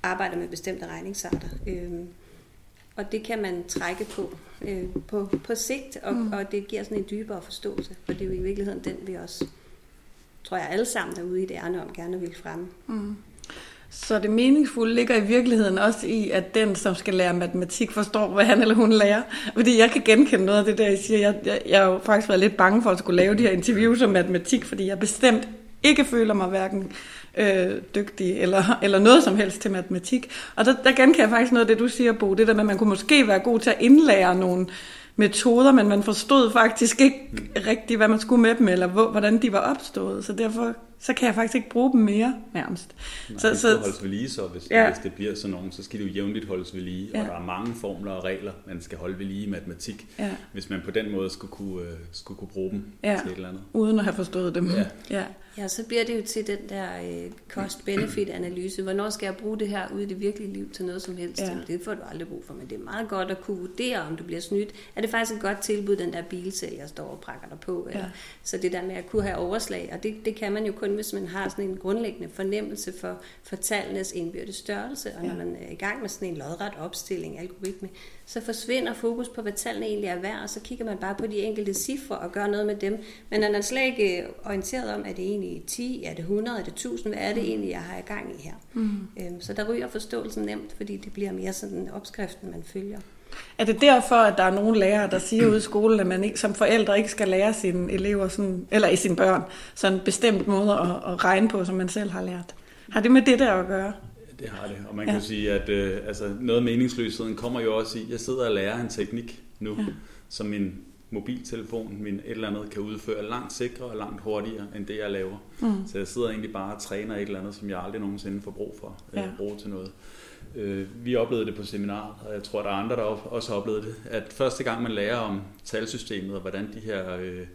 arbejder med bestemte regningsarter. Øhm, og det kan man trække på øh, på, på sigt, og, mm. og det giver sådan en dybere forståelse, for det er jo i virkeligheden den, vi også, tror jeg, alle sammen derude i det ærne om gerne vil fremme. Mm. Så det meningsfulde ligger i virkeligheden også i, at den, som skal lære matematik, forstår, hvad han eller hun lærer. Fordi jeg kan genkende noget af det der, jeg siger. Jeg, jeg, jeg har jo faktisk været lidt bange for at skulle lave de her interviews om matematik, fordi jeg bestemt ikke føler mig hverken øh, dygtig eller, eller noget som helst til matematik. Og der, der genkender jeg faktisk noget af det, du siger, Bo. Det der med, at man kunne måske være god til at indlære nogle metoder, men man forstod faktisk ikke rigtigt, hvad man skulle med dem, eller hvor, hvordan de var opstået. Så derfor så kan jeg faktisk ikke bruge dem mere, nærmest. Nej, så, det skal holdes ved lige, så hvis, Ja. hvis det bliver sådan nogen, så skal det jo jævnligt holdes ved lige. Ja. Og der er mange formler og regler, man skal holde ved lige i matematik, Ja. hvis man på den måde skulle kunne, øh, skulle kunne bruge dem Ja. til et eller andet. uden at have forstået dem. Ja. ja. Ja, så bliver det jo til den der øh, cost-benefit-analyse. Hvornår skal jeg bruge det her ude i det virkelige liv til noget som helst? Ja. Det får du aldrig brug for, men det er meget godt at kunne vurdere, om du bliver snydt. Er det faktisk et godt tilbud, den der bilsælger står og prakker dig på? Eller? Ja. Så det der med at kunne have overslag, og det, det kan man jo kun, hvis man har sådan en grundlæggende fornemmelse for, for tallenes indbyrdes størrelse, og når man er i gang med sådan en lodret opstilling, algoritme, så forsvinder fokus på, hvad tallene egentlig er værd, og så kigger man bare på de enkelte cifre og gør noget med dem. Men er man slet ikke øh, orienteret om, er det egentlig 10, er det 100, er det 1000, hvad er det egentlig, jeg har i gang i her? Mm. Øhm, så der ryger forståelsen nemt, fordi det bliver mere sådan opskriften, man følger. Er det derfor, at der er nogle lærere, der siger ude i skolen, at man ikke, som forældre ikke skal lære sine elever, sådan, eller i sine børn, sådan en bestemt måde at, at regne på, som man selv har lært? Har det med det der at gøre? Det har det, og man Ja. kan sige, at øh, altså, noget af meningsløsheden kommer jo også i, jeg sidder og lærer en teknik nu, ja. som min mobiltelefon, min et eller andet, kan udføre langt sikrere og langt hurtigere, end det jeg laver. Mm. Så jeg sidder egentlig bare og træner et eller andet, som jeg aldrig nogensinde får brug for, Ja. ja. øh, bruge til noget. Øh, vi oplevede det på seminaret, og jeg tror, der er andre, der også har oplevet det, at første gang man lærer om talsystemet, og hvordan de her, øh,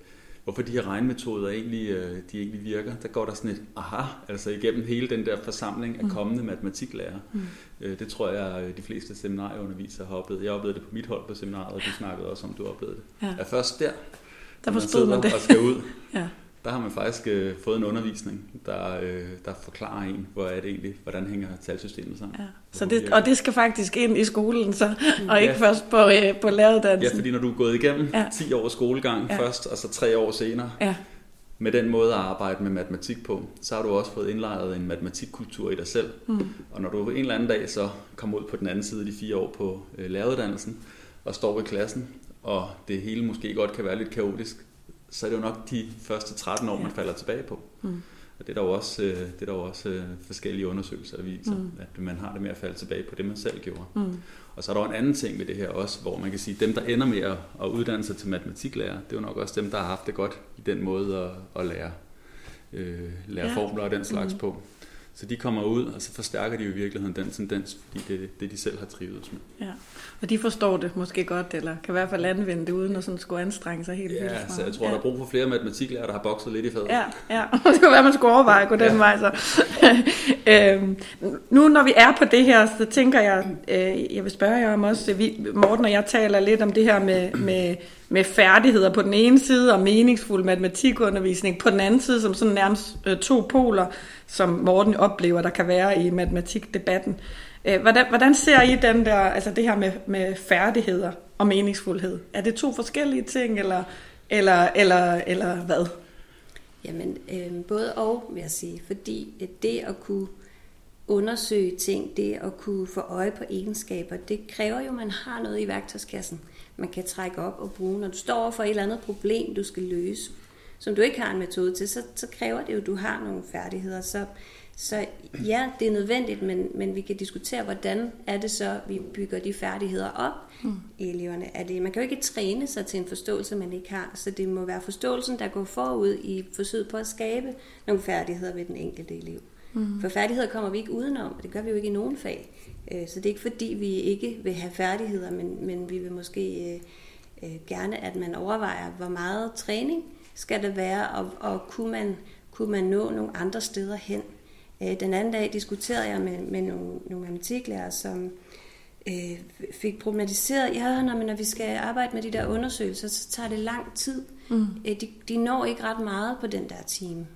hvorfor de her regnmetoder egentlig, øh, de egentlig virker, der går der sådan et aha, altså igennem hele den der forsamling af kommende matematiklærer. Mm. Øh, det tror jeg, øh, de fleste seminarieundervisere har oplevet. Jeg oplevede det på mit hold på seminaret, og du snakkede også om, du oplevede det. Ja. At først der, Der forstod man sidder det. og skal ud, Ja. Der har man faktisk øh, fået en undervisning, der, øh, der forklarer en, hvor er det egentlig, hvordan hænger talsystemet sammen. Ja. Så det, og det skal faktisk ind i skolen, så, og ikke Ja. først på, øh, på Ja, læreruddannelsen. fordi når du er gået igennem Ja. ja. 10 års skolegang Ja. ja. først, og så 3 år senere, Ja. med den måde at arbejde med matematik på, så har du også fået indlejret en matematikkultur i dig selv. Mm. Og når du en eller anden dag så kommer ud på den anden side af de fire år på øh, læreruddannelsen, og står ved klassen, og det hele måske godt kan være lidt kaotisk, så er det jo nok de første 13 år, man falder tilbage på. Mm. Og det er der jo også, øh, det er der jo også øh, forskellige undersøgelser, der viser, mm. at man har det med at falde tilbage på det, man selv gjorde. Mm. Og så er der jo en anden ting ved det her også, hvor man kan sige, at dem, der ender med at, uddanne sig til matematiklærer, det er jo nok også dem, der har haft det godt i den måde at, at lære, øh, lære ja. formler og den slags mm. på. Så de kommer ud, og så forstærker de jo i virkeligheden den tendens, fordi det er det, de selv har trivet med. Ja. Og de forstår det måske godt, eller kan i hvert fald anvende det, uden at sådan skulle anstrenge sig helt vildt Ja, meget. så jeg tror, ja. der er brug for flere matematiklærer, der har bokset lidt i fadet. Ja, ja. det kunne være, man skulle overveje at gå den Ja. vej så. øhm, nu når vi er på det her, så tænker jeg, øh, jeg vil spørge jer om også, vi, Morten og jeg taler lidt om det her med, med, med færdigheder på den ene side, og meningsfuld matematikundervisning på den anden side, som sådan nærmest øh, to poler, som Morten oplever, der kan være i matematikdebatten. Øh, hvordan, hvordan ser I den der, altså det her med, med færdigheder og meningsfuldhed? Er det to forskellige ting, eller, eller, eller, eller hvad? Jamen, øh, både og, vil jeg sige. Fordi øh, det at kunne undersøge ting, det at kunne få øje på egenskaber, det kræver jo, at man har noget i værktøjskassen, man kan trække op og bruge. Når du står over for et eller andet problem, du skal løse, som du ikke har en metode til, så, så kræver det jo, at du har nogle færdigheder. Så, så ja, det er nødvendigt, men, men vi kan diskutere, hvordan er det så, vi bygger de færdigheder op mm. i eleverne. Er det, man kan jo ikke træne sig til en forståelse, man ikke har, så det må være forståelsen, der går forud i forsøget på at skabe nogle færdigheder ved den enkelte elev. Mm. For færdigheder kommer vi ikke udenom, og det gør vi jo ikke i nogen fag. Øh, Så det er ikke fordi, vi ikke vil have færdigheder, men, men vi vil måske øh, øh, gerne, at man overvejer, hvor meget træning skal det være, og, og kunne, man, kunne man nå nogle andre steder hen. Øh, Den anden dag diskuterede jeg med, med nogle, nogle matematiklærer, som øh, fik problematiseret, ja, når, men når vi skal arbejde med de der undersøgelser, så tager det lang tid. Mm. De, de når ikke ret meget på den der time.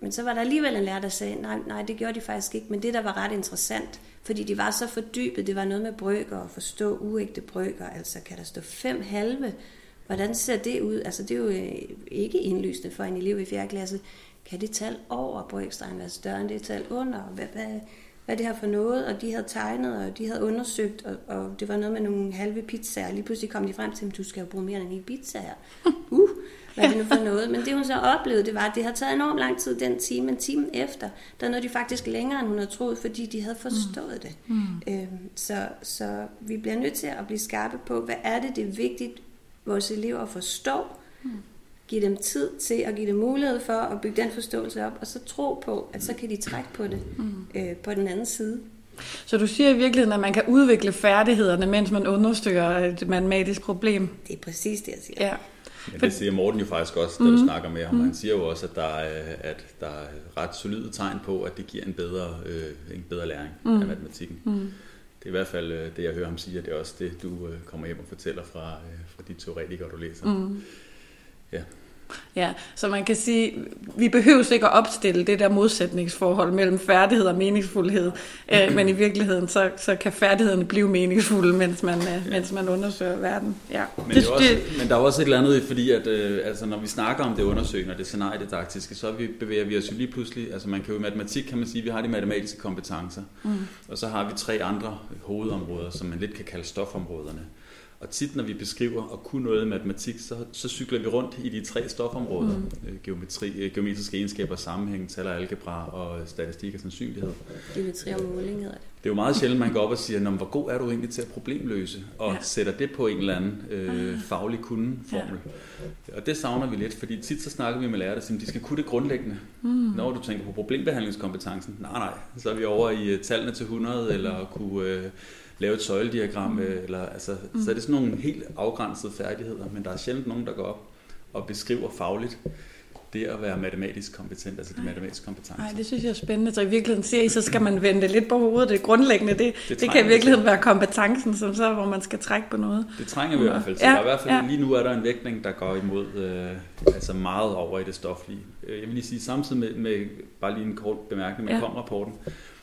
Men så var der alligevel en lærer, der sagde, nej, nej, det gjorde de faktisk ikke. Men det, der var ret interessant, fordi de var så fordybet, det var noget med brøker og forstå uægte brøker. Altså, kan der stå fem halve? Hvordan ser det ud? Altså, det er jo øh, ikke indlysende for en elev i 4. klasse. Kan det tal over brøkstregen være større end det tal under? Hvad, hvad, hvad det her for noget? Og de havde tegnet, og de havde undersøgt, og, og det var noget med nogle halve pizzaer. Lige pludselig kom de frem til, at du skal jo bruge mere end en pizza her. Uh, hvad er det nu for noget? Men det hun så oplevede, det var, at det har taget enormt lang tid den time, men timen efter, der nåede de faktisk længere, end hun havde troet, fordi de havde forstået det. Mm. Øhm, så, så vi bliver nødt til at blive skarpe på, hvad er det, det er vigtigt, vores elever forstår, mm. Give dem tid til at give dem mulighed for at bygge den forståelse op, og så tro på, at så kan de trække på det mm. øh, på den anden side. Så du siger i virkeligheden, at man kan udvikle færdighederne, mens man understøtter et matematisk problem? Det er præcis det, jeg siger. Ja. Men det siger Morten jo faktisk også, da mm. du snakker med ham. Mm. Han siger jo også, at der, er, at der er ret solide tegn på, at det giver en bedre, øh, en bedre læring mm. af matematikken. Mm. Det er i hvert fald øh, det, jeg hører ham sige, og det er også det, du øh, kommer hjem og fortæller fra, øh, fra de teoretikere, du læser. Mm. Ja. Ja, så man kan sige, vi behøver ikke at opstille det der modsætningsforhold mellem færdighed og meningsfuldhed, øh, men i virkeligheden så, så kan færdighederne blive meningsfulde, mens man, øh, ja. mens man undersøger verden. Ja. Men, det, det også, det, men der er også et eller andet, fordi at, øh, altså, når vi snakker om det undersøgende og det scenariedidaktiske, så vi, bevæger vi os jo lige pludselig, altså man kan jo i matematik, kan man sige, vi har de matematiske kompetencer, mm. og så har vi tre andre hovedområder, som man lidt kan kalde stofområderne. Og tit når vi beskriver og kunne noget i matematik, så, så cykler vi rundt i de tre stofområder. Mm. Øh, geometri, øh, geometriske egenskaber, sammenhæng, tal og algebra og statistik og sandsynlighed. Geometri og måling hedder det. Det er jo meget sjældent, man går op og siger, hvor god er du egentlig til at problemløse? Og ja. sætter det på en eller anden øh, ah. faglig kundeformel. Ja. Og det savner vi lidt, fordi tit så snakker vi med lærere, der siger, de skal kunne det grundlæggende. Mm. Når du tænker på problembehandlingskompetencen, nej nej, så er vi over i øh, tallene til 100, eller kunne... Øh, lave et søjlediagram, mm. eller, altså, mm. så er det sådan nogle helt afgrænsede færdigheder, men der er sjældent nogen, der går op og beskriver fagligt det at være matematisk kompetent, altså de matematiske kompetencer. Nej, det synes jeg er spændende. Så i virkeligheden siger I, så skal man vende lidt på hovedet. Det grundlæggende, det, det, det kan i virkeligheden være kompetencen, som så, hvor man skal trække på noget. Det trænger vi i hvert fald til. Ja, der er i hvert fald, ja. Lige nu er der en vægtning, der går imod øh, altså meget over i det stoflige. Øh, jeg vil lige sige, samtidig med, med bare lige en kort bemærkning med ja. kom-rapporten,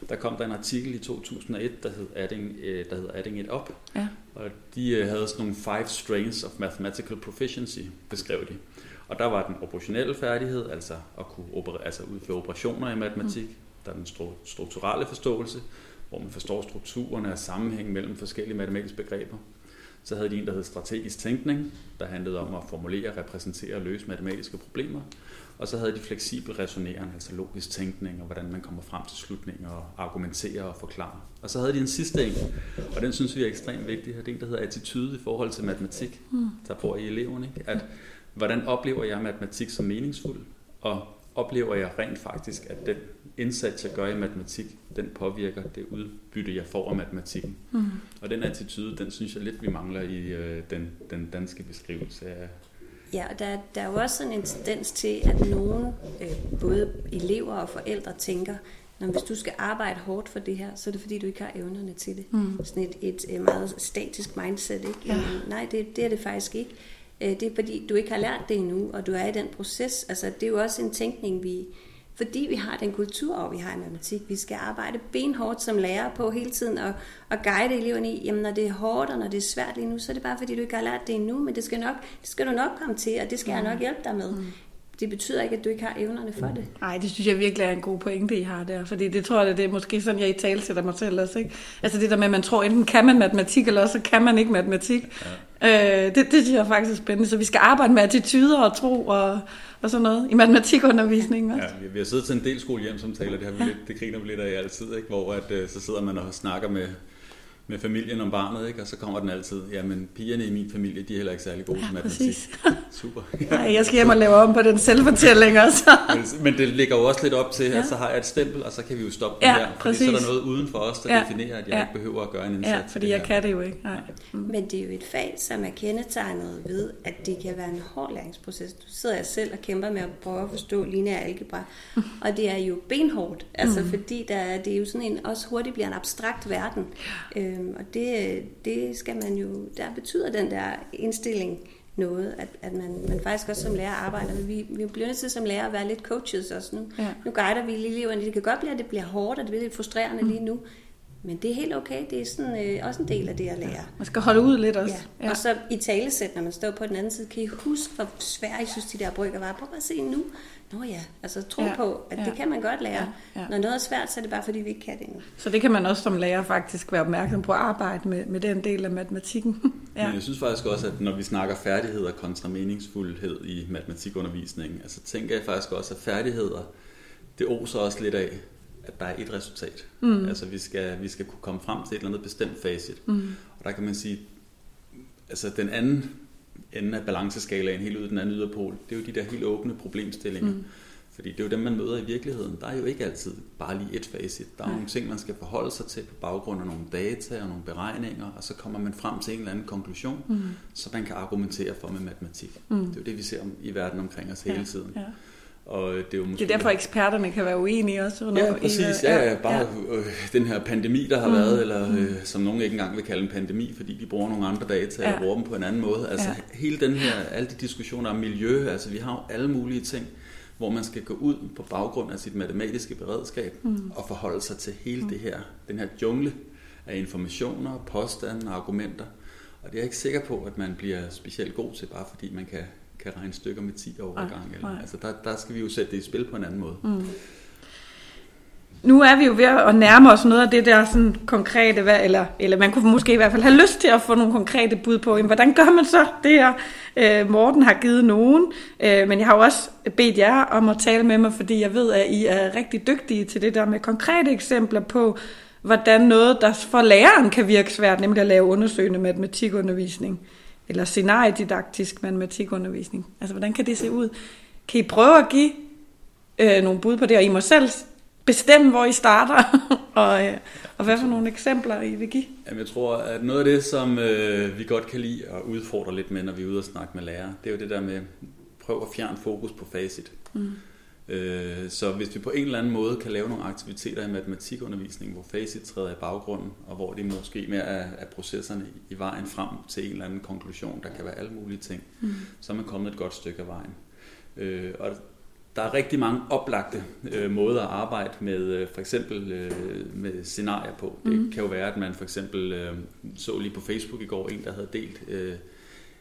der kom der en artikel i 2001, der hed Adding, øh, der hed Adding It Up. Ja. Og de øh, havde sådan nogle five strains of mathematical proficiency, beskrev de. Og der var den operationelle færdighed, altså at kunne operere, altså udføre operationer i matematik. Mm. Der er den strukturelle forståelse, hvor man forstår strukturerne og sammenhæng mellem forskellige matematiske begreber. Så havde de en, der hed strategisk tænkning, der handlede om at formulere, repræsentere og løse matematiske problemer. Og så havde de fleksibel resonering, altså logisk tænkning, og hvordan man kommer frem til slutninger, og argumenterer og forklarer. Og så havde de en sidste en, og den synes vi er ekstremt vigtig, det er en, der hedder attitude i forhold til matematik, mm. der får i eleverne. Ikke? At, hvordan oplever jeg matematik som meningsfuld, og oplever jeg rent faktisk, at den indsats, jeg gør i matematik, den påvirker det udbytte, jeg får af matematikken. Mm. Og den attitude, den synes jeg lidt, vi mangler i øh, den, den danske beskrivelse af, Ja, og der, der er jo også sådan en tendens til, at nogle, øh, både elever og forældre, tænker, når hvis du skal arbejde hårdt for det her, så er det fordi, du ikke har evnerne til det. Mm. Sådan et, et, et meget statisk mindset. Ikke? Ja. Nej, det, det er det faktisk ikke. Øh, det er fordi, du ikke har lært det endnu, og du er i den proces. Altså, det er jo også en tænkning, vi, fordi vi har den kultur, vi har i matematik. Vi skal arbejde benhårdt som lærer på hele tiden og, og guide eleverne i, jamen når det er hårdt og når det er svært lige nu, så er det bare fordi, du ikke har lært det endnu, men det skal, nok, det skal du nok komme til, og det skal mm. jeg nok hjælpe dig med. Mm. Det betyder ikke, at du ikke har evnerne for det. Nej, det synes jeg virkelig er en god pointe, I har der. Fordi det tror jeg, det er måske sådan, jeg i tale sætter mig selv også. Ikke? Altså det der med, at man tror, enten kan man matematik, eller også kan man ikke matematik. Ja. Øh, det, det synes jeg faktisk er spændende. Så vi skal arbejde med attityder og tro og, og sådan noget i matematikundervisningen også. Ja, vi har siddet til en del skolehjemsamtaler, det, har vi lidt, det griner vi lidt af altid, ikke? hvor at, øh, så sidder man og snakker med med familien om barnet, ikke? og så kommer den altid, jamen pigerne i min familie, de er heller ikke særlig gode ja, til matematik. Super. Ja. Nej, jeg skal hjem og lave om på den selvfortælling også. men, men det ligger jo også lidt op til, ja. at så har jeg et stempel, og så kan vi jo stoppe ja, den her. Fordi præcis. så er der noget uden for os, der ja. definerer, at jeg ja. ikke behøver at gøre en indsats. Ja, fordi jeg kan det jo ikke. Nej. Mm. Men det er jo et fag, som er kendetegnet ved, at det kan være en hård læringsproces. Du sidder jeg selv og kæmper med at prøve at forstå lineær algebra, og det er jo benhårdt, altså mm. fordi der, det er jo sådan en, også hurtigt bliver en abstrakt verden. Øhm, og det, det skal man jo, der betyder den der indstilling noget, at, at man, man faktisk også som lærer arbejder. Vi, vi bliver nødt til som lærer at være lidt coaches også nu. Ja. Nu guider vi eleverne. Det kan godt blive, at det bliver hårdt, og det bliver lidt frustrerende mm. lige nu. Men det er helt okay. Det er sådan, øh, også en del af det at lære. Man skal holde ud lidt også. Ja. ja. Og så i talesæt, når man står på den anden side, kan I huske, hvor svært I synes, de der brygger var? Prøv at se nu. Nå ja, altså tro ja. på, at ja. det kan man godt lære. Ja. Ja. Når noget er svært, så er det bare, fordi vi ikke kan det endnu. Så det kan man også som lærer faktisk være opmærksom på at arbejde med, med den del af matematikken. ja. Men jeg synes faktisk også, at når vi snakker færdigheder kontra meningsfuldhed i matematikundervisningen, altså tænker jeg faktisk også, at færdigheder, det oser også lidt af, at der er et resultat. Mm. Altså vi skal, vi skal kunne komme frem til et eller andet bestemt facit. Mm. Og der kan man sige, altså den anden ende af balanceskalaen, helt ud den anden yderpol, det er jo de der helt åbne problemstillinger. Mm. Fordi det er jo dem, man møder i virkeligheden. Der er jo ikke altid bare lige et facit. Der er Nej. nogle ting, man skal forholde sig til på baggrund af nogle data og nogle beregninger, og så kommer man frem til en eller anden konklusion, mm. så man kan argumentere for med matematik. Mm. Det er jo det, vi ser i verden omkring os hele tiden. Ja. Og det, er jo måske... det er derfor, eksperterne kan være uenige også. Under ja, præcis. Ja, ja, bare ja. Øh, den her pandemi, der har mm. været, eller mm. øh, som nogen ikke engang vil kalde en pandemi, fordi de bruger nogle andre data ja. og bruger dem på en anden måde. Altså ja. hele den her, alle de diskussioner om miljø, altså vi har jo alle mulige ting, hvor man skal gå ud på baggrund af sit matematiske beredskab mm. og forholde sig til hele mm. det her, den her jungle af informationer, påstande og argumenter. Og det er jeg ikke sikker på, at man bliver specielt god til, bare fordi man kan kan regne stykker med 10 år gang. Eller, altså der, der skal vi jo sætte det i spil på en anden måde. Mm. Nu er vi jo ved at nærme os noget af det der sådan konkrete, eller, eller man kunne måske i hvert fald have lyst til at få nogle konkrete bud på, jamen, hvordan gør man så det her? Øh, Morten har givet nogen, øh, men jeg har jo også bedt jer om at tale med mig, fordi jeg ved, at I er rigtig dygtige til det der med konkrete eksempler på, hvordan noget, der for læreren kan virke svært, nemlig at lave undersøgende matematikundervisning eller scenariedidaktisk matematikundervisning. Altså, hvordan kan det se ud? Kan I prøve at give øh, nogle bud på det, og I må selv bestemme, hvor I starter, og, øh, og hvad for nogle eksempler I vil give? Jamen, jeg tror, at noget af det, som øh, vi godt kan lide at udfordre lidt med, når vi er ude og snakke med lærere, det er jo det der med, prøv at fjerne fokus på facit. Mm. Øh, så hvis vi på en eller anden måde kan lave nogle aktiviteter i matematikundervisning, hvor facit træder i baggrunden, og hvor det måske mere er, er processerne i vejen frem til en eller anden konklusion, der kan være alle mulige ting, mm. så er man kommet et godt stykke af vejen. Øh, og der er rigtig mange oplagte øh, måder at arbejde med øh, for eksempel øh, med scenarier på. Det mm. kan jo være, at man for eksempel øh, så lige på Facebook i går en, der havde delt, øh,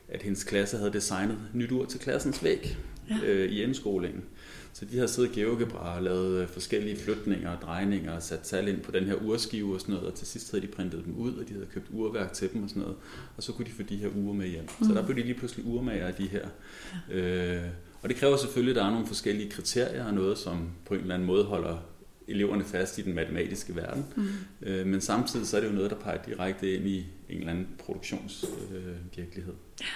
at hendes klasse havde designet nyt ur til klassens væg ja. øh, i indskolingen. Så de har siddet i GeoGebra og lavet øh, forskellige flytninger og drejninger og sat tal ind på den her urskive og sådan noget, og til sidst havde de printet dem ud, og de havde købt urværk til dem og sådan noget, og så kunne de få de her ure med hjem. Mm. Så der blev de lige pludselig urmager af de her. Ja. Øh, og det kræver selvfølgelig, at der er nogle forskellige kriterier og noget, som på en eller anden måde holder eleverne fast i den matematiske verden. Mm. Øh, men samtidig så er det jo noget, der peger direkte ind i en eller anden produktionsvirkelighed. Øh, ja.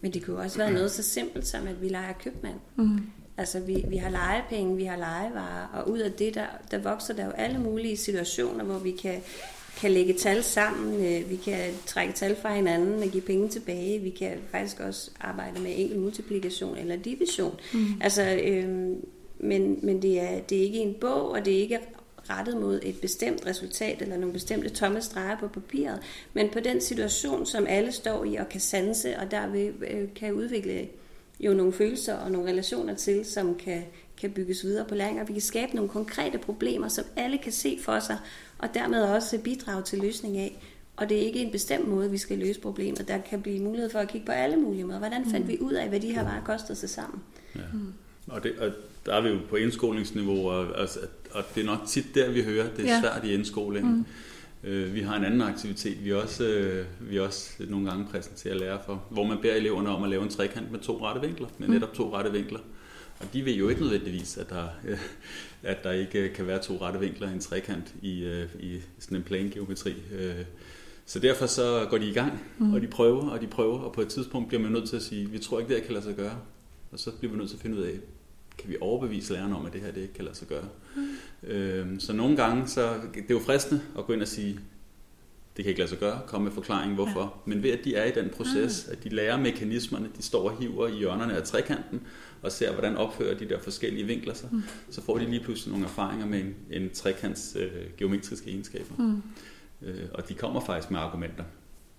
Men det kunne også være noget så simpelt som, at vi leger købmand. Mm. Altså vi, vi har legepenge, vi har legevarer, og ud af det, der, der vokser der jo alle mulige situationer, hvor vi kan, kan lægge tal sammen, øh, vi kan trække tal fra hinanden og give penge tilbage, vi kan faktisk også arbejde med enkel multiplikation eller division. Mm. Altså, øh, men men det, er, det er ikke en bog, og det er ikke rettet mod et bestemt resultat eller nogle bestemte tomme streger på papiret, men på den situation, som alle står i og kan sanse, og derved øh, kan udvikle jo nogle følelser og nogle relationer til, som kan, kan bygges videre på læring, og vi kan skabe nogle konkrete problemer, som alle kan se for sig, og dermed også bidrage til løsning af. Og det er ikke en bestemt måde, vi skal løse problemet. Der kan blive mulighed for at kigge på alle mulige måder. Hvordan fandt mm. vi ud af, hvad de her varer kostede sig sammen? Ja. Mm. Og, det, og der er vi jo på indskolingsniveau, og, altså, og det er nok tit der, vi hører, det er ja. svært i indskolingen. Mm. Øh, vi har en anden aktivitet, vi også, øh, vi også nogle gange præsenterer lærer for, hvor man beder eleverne om at lave en trekant med to rette vinkler, med mm. netop to rette vinkler. Og de ved jo ikke nødvendigvis, at der, at der ikke kan være to rette vinkler i en trekant i, øh, i sådan en plangeometri. Så derfor så går de i gang, mm. og de prøver, og de prøver, og på et tidspunkt bliver man nødt til at sige, vi tror ikke, det her kan lade sig gøre. Og så bliver vi nødt til at finde ud af, kan vi overbevise lærerne om, at det her det ikke kan lade sig gøre. Mm. Øhm, så nogle gange, så det er jo fristende at gå ind og sige, det kan ikke lade sig gøre, komme med forklaring hvorfor. Ja. Men ved at de er i den proces, mm. at de lærer mekanismerne, de står og hiver i hjørnerne af trekanten, og ser, hvordan opfører de der forskellige vinkler sig, mm. så får de lige pludselig nogle erfaringer med en, en trekants øh, geometriske egenskaber. Mm. Øh, og de kommer faktisk med argumenter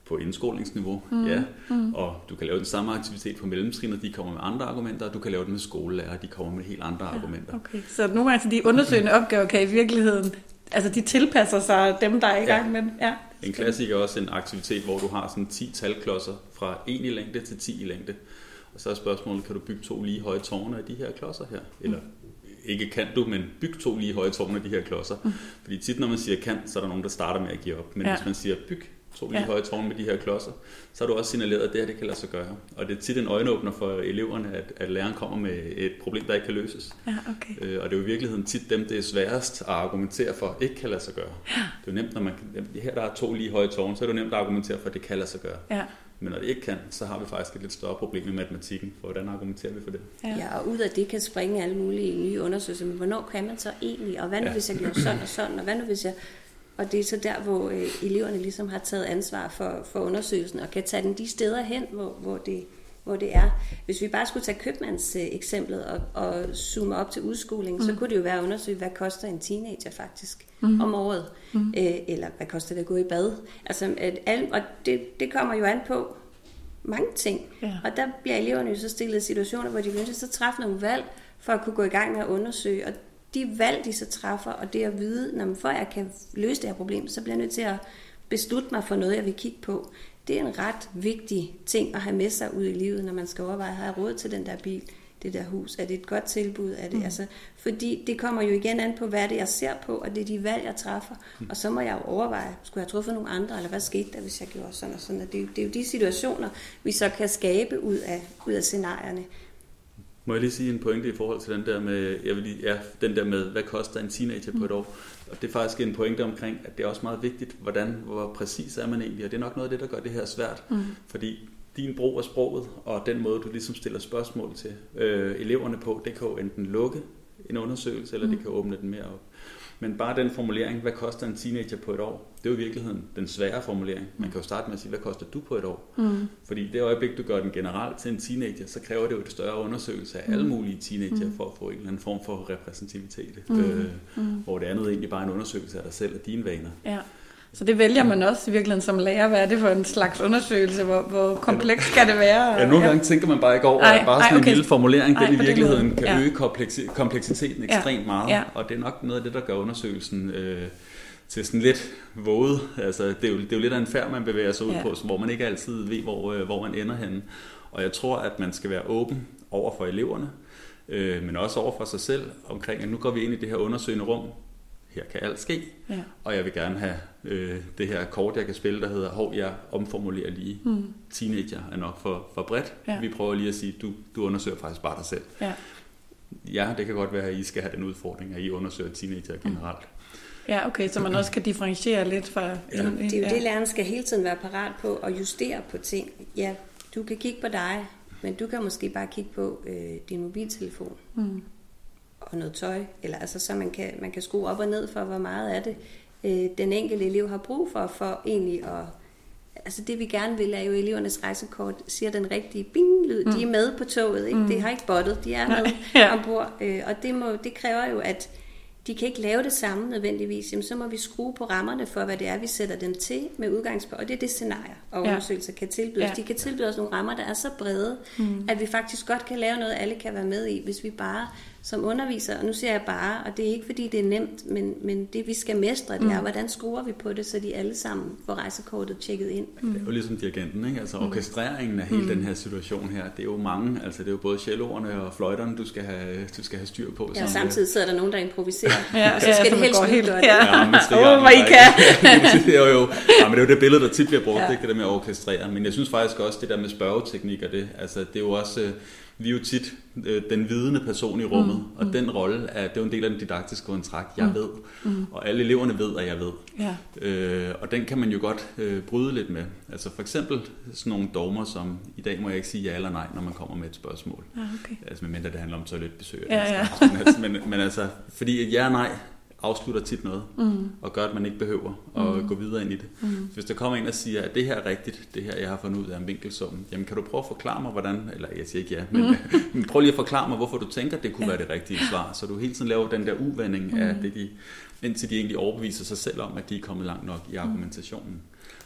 på indskolingsniveau, mm. ja. Mm. Og du kan lave den samme aktivitet på mellemtrin, de kommer med andre argumenter, og du kan lave den med skolelærer, de kommer med helt andre ja, argumenter. Okay. Så nogle gange så de undersøgende opgaver kan i virkeligheden altså de tilpasser sig dem, der er i gang ja. med. Ja. En klassiker er også en aktivitet, hvor du har sådan 10 talklodser fra 1 i længde til 10 i længde. Og så er spørgsmålet, kan du bygge to lige høje tårne af de her klodser her? Eller ikke kan du, men byg to lige høje tårne af de her klodser. Mm. Fordi tit, når man siger kan, så er der nogen, der starter med at give op. Men ja. hvis man siger byg to lige ja. høje tårne med de her klodser, så har du også signaleret, at det her det kan lade sig gøre. Og det er tit en øjenåbner for eleverne, at, at læreren kommer med et problem, der ikke kan løses. Ja, okay. øh, og det er jo i virkeligheden tit dem, det er sværest at argumentere for, ikke kan lade sig gøre. Ja. Det er jo nemt, når man her der er to lige høje tårne, så er det jo nemt at argumentere for, at det kan lade sig gøre. Ja. Men når det ikke kan, så har vi faktisk et lidt større problem i matematikken. For hvordan argumenterer vi for det? Ja, ja og ud af det kan springe alle mulige nye undersøgelser. Men hvornår kan man så egentlig? Og hvad nu, ja. hvis jeg gjorde sådan og sådan? Og hvad nu, hvis jeg... Og det er så der, hvor øh, eleverne ligesom har taget ansvar for, for undersøgelsen, og kan tage den de steder hen, hvor, hvor, det, hvor det er. Hvis vi bare skulle tage købmands øh, eksemplet og, og zoome op til udskoling, mm. så kunne det jo være at undersøge, hvad koster en teenager faktisk mm. om året, mm. øh, eller hvad koster det at gå i bad. Altså, at al, og det, det kommer jo an på mange ting. Ja. Og der bliver eleverne jo så stillet i situationer, hvor de vil så træffe nogle valg, for at kunne gå i gang med at undersøge. Og de valg, de så træffer, og det at vide, når man for jeg kan løse det her problem, så bliver jeg nødt til at beslutte mig for noget, jeg vil kigge på. Det er en ret vigtig ting at have med sig ud i livet, når man skal overveje, har jeg råd til den der bil, det der hus? Er det et godt tilbud? Er det, mm. altså, fordi det kommer jo igen an på, hvad det jeg ser på, og det er de valg, jeg træffer. Mm. Og så må jeg jo overveje, skulle jeg truffet nogle andre, eller hvad skete der, hvis jeg gjorde sådan og sådan. Og det, er, det er jo de situationer, vi så kan skabe ud af, ud af scenarierne. Må jeg lige sige en pointe i forhold til den der med, jeg vil lige, ja, den der med, hvad koster en teenager på et mm. år? Og det er faktisk en pointe omkring, at det er også meget vigtigt, hvordan, hvor præcis er man egentlig, og det er nok noget af det, der gør det her svært. Mm. Fordi din brug af sproget, og den måde, du ligesom stiller spørgsmål til øh, eleverne på, det kan jo enten lukke en undersøgelse, eller mm. det kan åbne den mere op. Men bare den formulering, hvad koster en teenager på et år, det er jo i virkeligheden den svære formulering. Man kan jo starte med at sige, hvad koster du på et år? Mm. Fordi det øjeblik, du gør den generelt til en teenager, så kræver det jo et større undersøgelse af mm. alle mulige teenager, mm. for at få en eller anden form for repræsentativitet. Mm. Øh, mm. Hvor det andet egentlig bare er en undersøgelse af dig selv og dine vaner. Ja. Så det vælger man også i virkeligheden som lærer. Hvad er det for en slags undersøgelse? Hvor, hvor kompleks skal det være? Ja, nogle gange tænker man bare ikke over, at bare sådan ej, okay. en lille formulering, ej, den i virkeligheden den kan ja. øge kompleksiteten ekstremt ja. meget. Ja. Og det er nok noget af det, der gør undersøgelsen øh, til sådan lidt våget. Altså, det, er jo, det er jo lidt af en færd, man bevæger sig ud ja. på, hvor man ikke altid ved, hvor, øh, hvor man ender henne. Og jeg tror, at man skal være åben over for eleverne, øh, men også over for sig selv omkring, at nu går vi ind i det her undersøgende rum her kan alt ske, ja. og jeg vil gerne have øh, det her kort, jeg kan spille, der hedder, hov, jeg omformulerer lige. Mm. Teenager er nok for, for bredt. Ja. Vi prøver lige at sige, du, du undersøger faktisk bare dig selv. Ja. ja, det kan godt være, at I skal have den udfordring, at I undersøger teenager generelt. Mm. Ja, okay, så man også kan differentiere lidt fra... Ja. Det er jo det, læreren skal hele tiden være parat på at justere på ting. Ja, du kan kigge på dig, men du kan måske bare kigge på øh, din mobiltelefon. Mm og noget tøj, eller altså så man kan, man kan skrue op og ned for, hvor meget af det øh, den enkelte elev har brug for, for egentlig at altså det vi gerne vil, er jo elevernes rejsekort siger den rigtige bing-lyd. Mm. De er med på toget, ikke? Mm. Det har ikke bottet, de er med ja. ombord. Øh, og det, må, det kræver jo, at de kan ikke lave det samme nødvendigvis, jamen, så må vi skrue på rammerne for, hvad det er, vi sætter dem til med udgangspunkt. Og det er det scenarie, og undersøgelser ja. kan tilbyde Ja. De kan tilbyde os nogle rammer, der er så brede, mm. at vi faktisk godt kan lave noget, alle kan være med i, hvis vi bare som underviser, og nu siger jeg bare, og det er ikke fordi det er nemt, men, men det vi skal mestre, det er, mm. hvordan skruer vi på det, så de alle sammen får rejsekortet tjekket ind. Mm. Det er jo ligesom dirigenten, ikke? altså mm. orkestreringen af hele mm. den her situation her, det er jo mange, altså det er jo både celloerne og fløjterne, du skal have, du skal have styr på. Ja, og samtidig sidder der nogen, der improviserer, ja, og så skal ja, det helst helt godt. Ja, ja men oh, hvor I kan. det, er jo, ja, men det er jo det billede, der tit bliver brugt, ja. ikke? det der med at orkestrere, men jeg synes faktisk også, det der med spørgeteknik og det, altså det er jo også vi er jo tit øh, den vidende person i rummet, mm. og mm. den rolle er, det er jo en del af den didaktiske kontrakt, jeg mm. ved, mm. og alle eleverne ved, at jeg ved. Ja. Øh, og den kan man jo godt øh, bryde lidt med. Altså for eksempel sådan nogle dogmer som, i dag må jeg ikke sige ja eller nej, når man kommer med et spørgsmål. Ja, okay. Altså medmindre det handler om toiletbesøg. Ja, ja. Men, altså, men, men altså, fordi ja og nej afslutter tit noget, mm. og gør, at man ikke behøver at mm. gå videre ind i det. Mm. Hvis der kommer en og siger, at det her er rigtigt, det her, jeg har fundet ud af en vinkelsum, jamen kan du prøve at forklare mig, hvordan, eller jeg siger ikke ja, men, mm. men prøv lige at forklare mig, hvorfor du tænker, at det kunne ja. være det rigtige svar, så du hele tiden laver den der uvending mm. af det, de, indtil de egentlig overbeviser sig selv om, at de er kommet langt nok i argumentationen.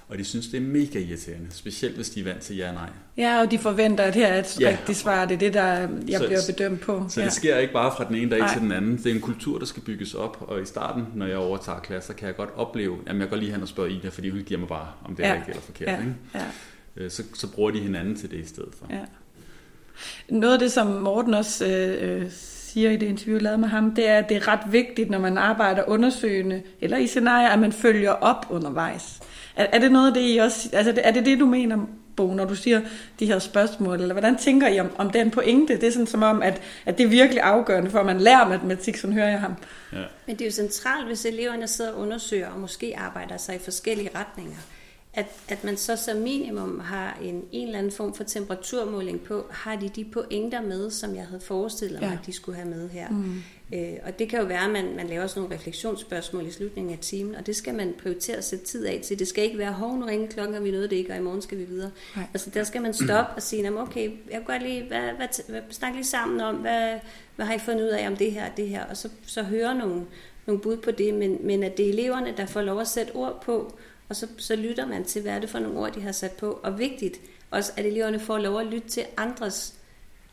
Og de synes, det er mega irriterende, specielt hvis de er vant til ja og nej. Ja, og de forventer, at her er et Ja. rigtigt svar. Det er det, der jeg Så- bliver bedømt på. Så ja. det sker ikke bare fra den ene dag Nej. til den anden. Det er en kultur, der skal bygges op, og i starten, når jeg overtager klasser, kan jeg godt opleve, at jeg går lige hen og spørger Ida, fordi hun giver mig bare, om det er Ja. rigtigt eller forkert. ja. Ikke? Ja. Øh, Så, så bruger de hinanden til det i stedet for. Ja. Noget af det, som Morten også øh, øh, siger i det interview, jeg lavede med ham, det er, at det er ret vigtigt, når man arbejder undersøgende eller i scenarier, at man følger op undervejs. Er, er det noget af det, I også... Altså, er det det, du mener, Bo, når du siger de her spørgsmål? Eller hvordan tænker I om, om den pointe? Det er sådan som om, at, at det er virkelig afgørende for, at man lærer matematik, sådan hører jeg ham. Ja. Men det er jo centralt, hvis eleverne sidder og undersøger og måske arbejder sig i forskellige retninger, at, at man så som minimum har en, en eller anden form for temperaturmåling på, har de de pointer med, som jeg havde forestillet mig, Ja. at de skulle have med her. Mm. Øh, og det kan jo være, at man, man laver sådan nogle refleksionsspørgsmål i slutningen af timen, og det skal man prioritere at sætte tid af til. Det skal ikke være, hov, nu ringer klokken, og vi nåede det ikke, og i morgen skal vi videre. Nej. Altså der skal man stoppe og sige, "Nå, okay, jeg kan godt lige, hvad, hvad, hvad, snak lige sammen om, hvad, hvad har I fundet ud af om det her og det her, og så, så høre nogle, nogle bud på det, men, men at det er eleverne, der får lov at sætte ord på, og så, så lytter man til, hvad er det for nogle ord, de har sat på, og vigtigt også, at eleverne får lov at lytte til andres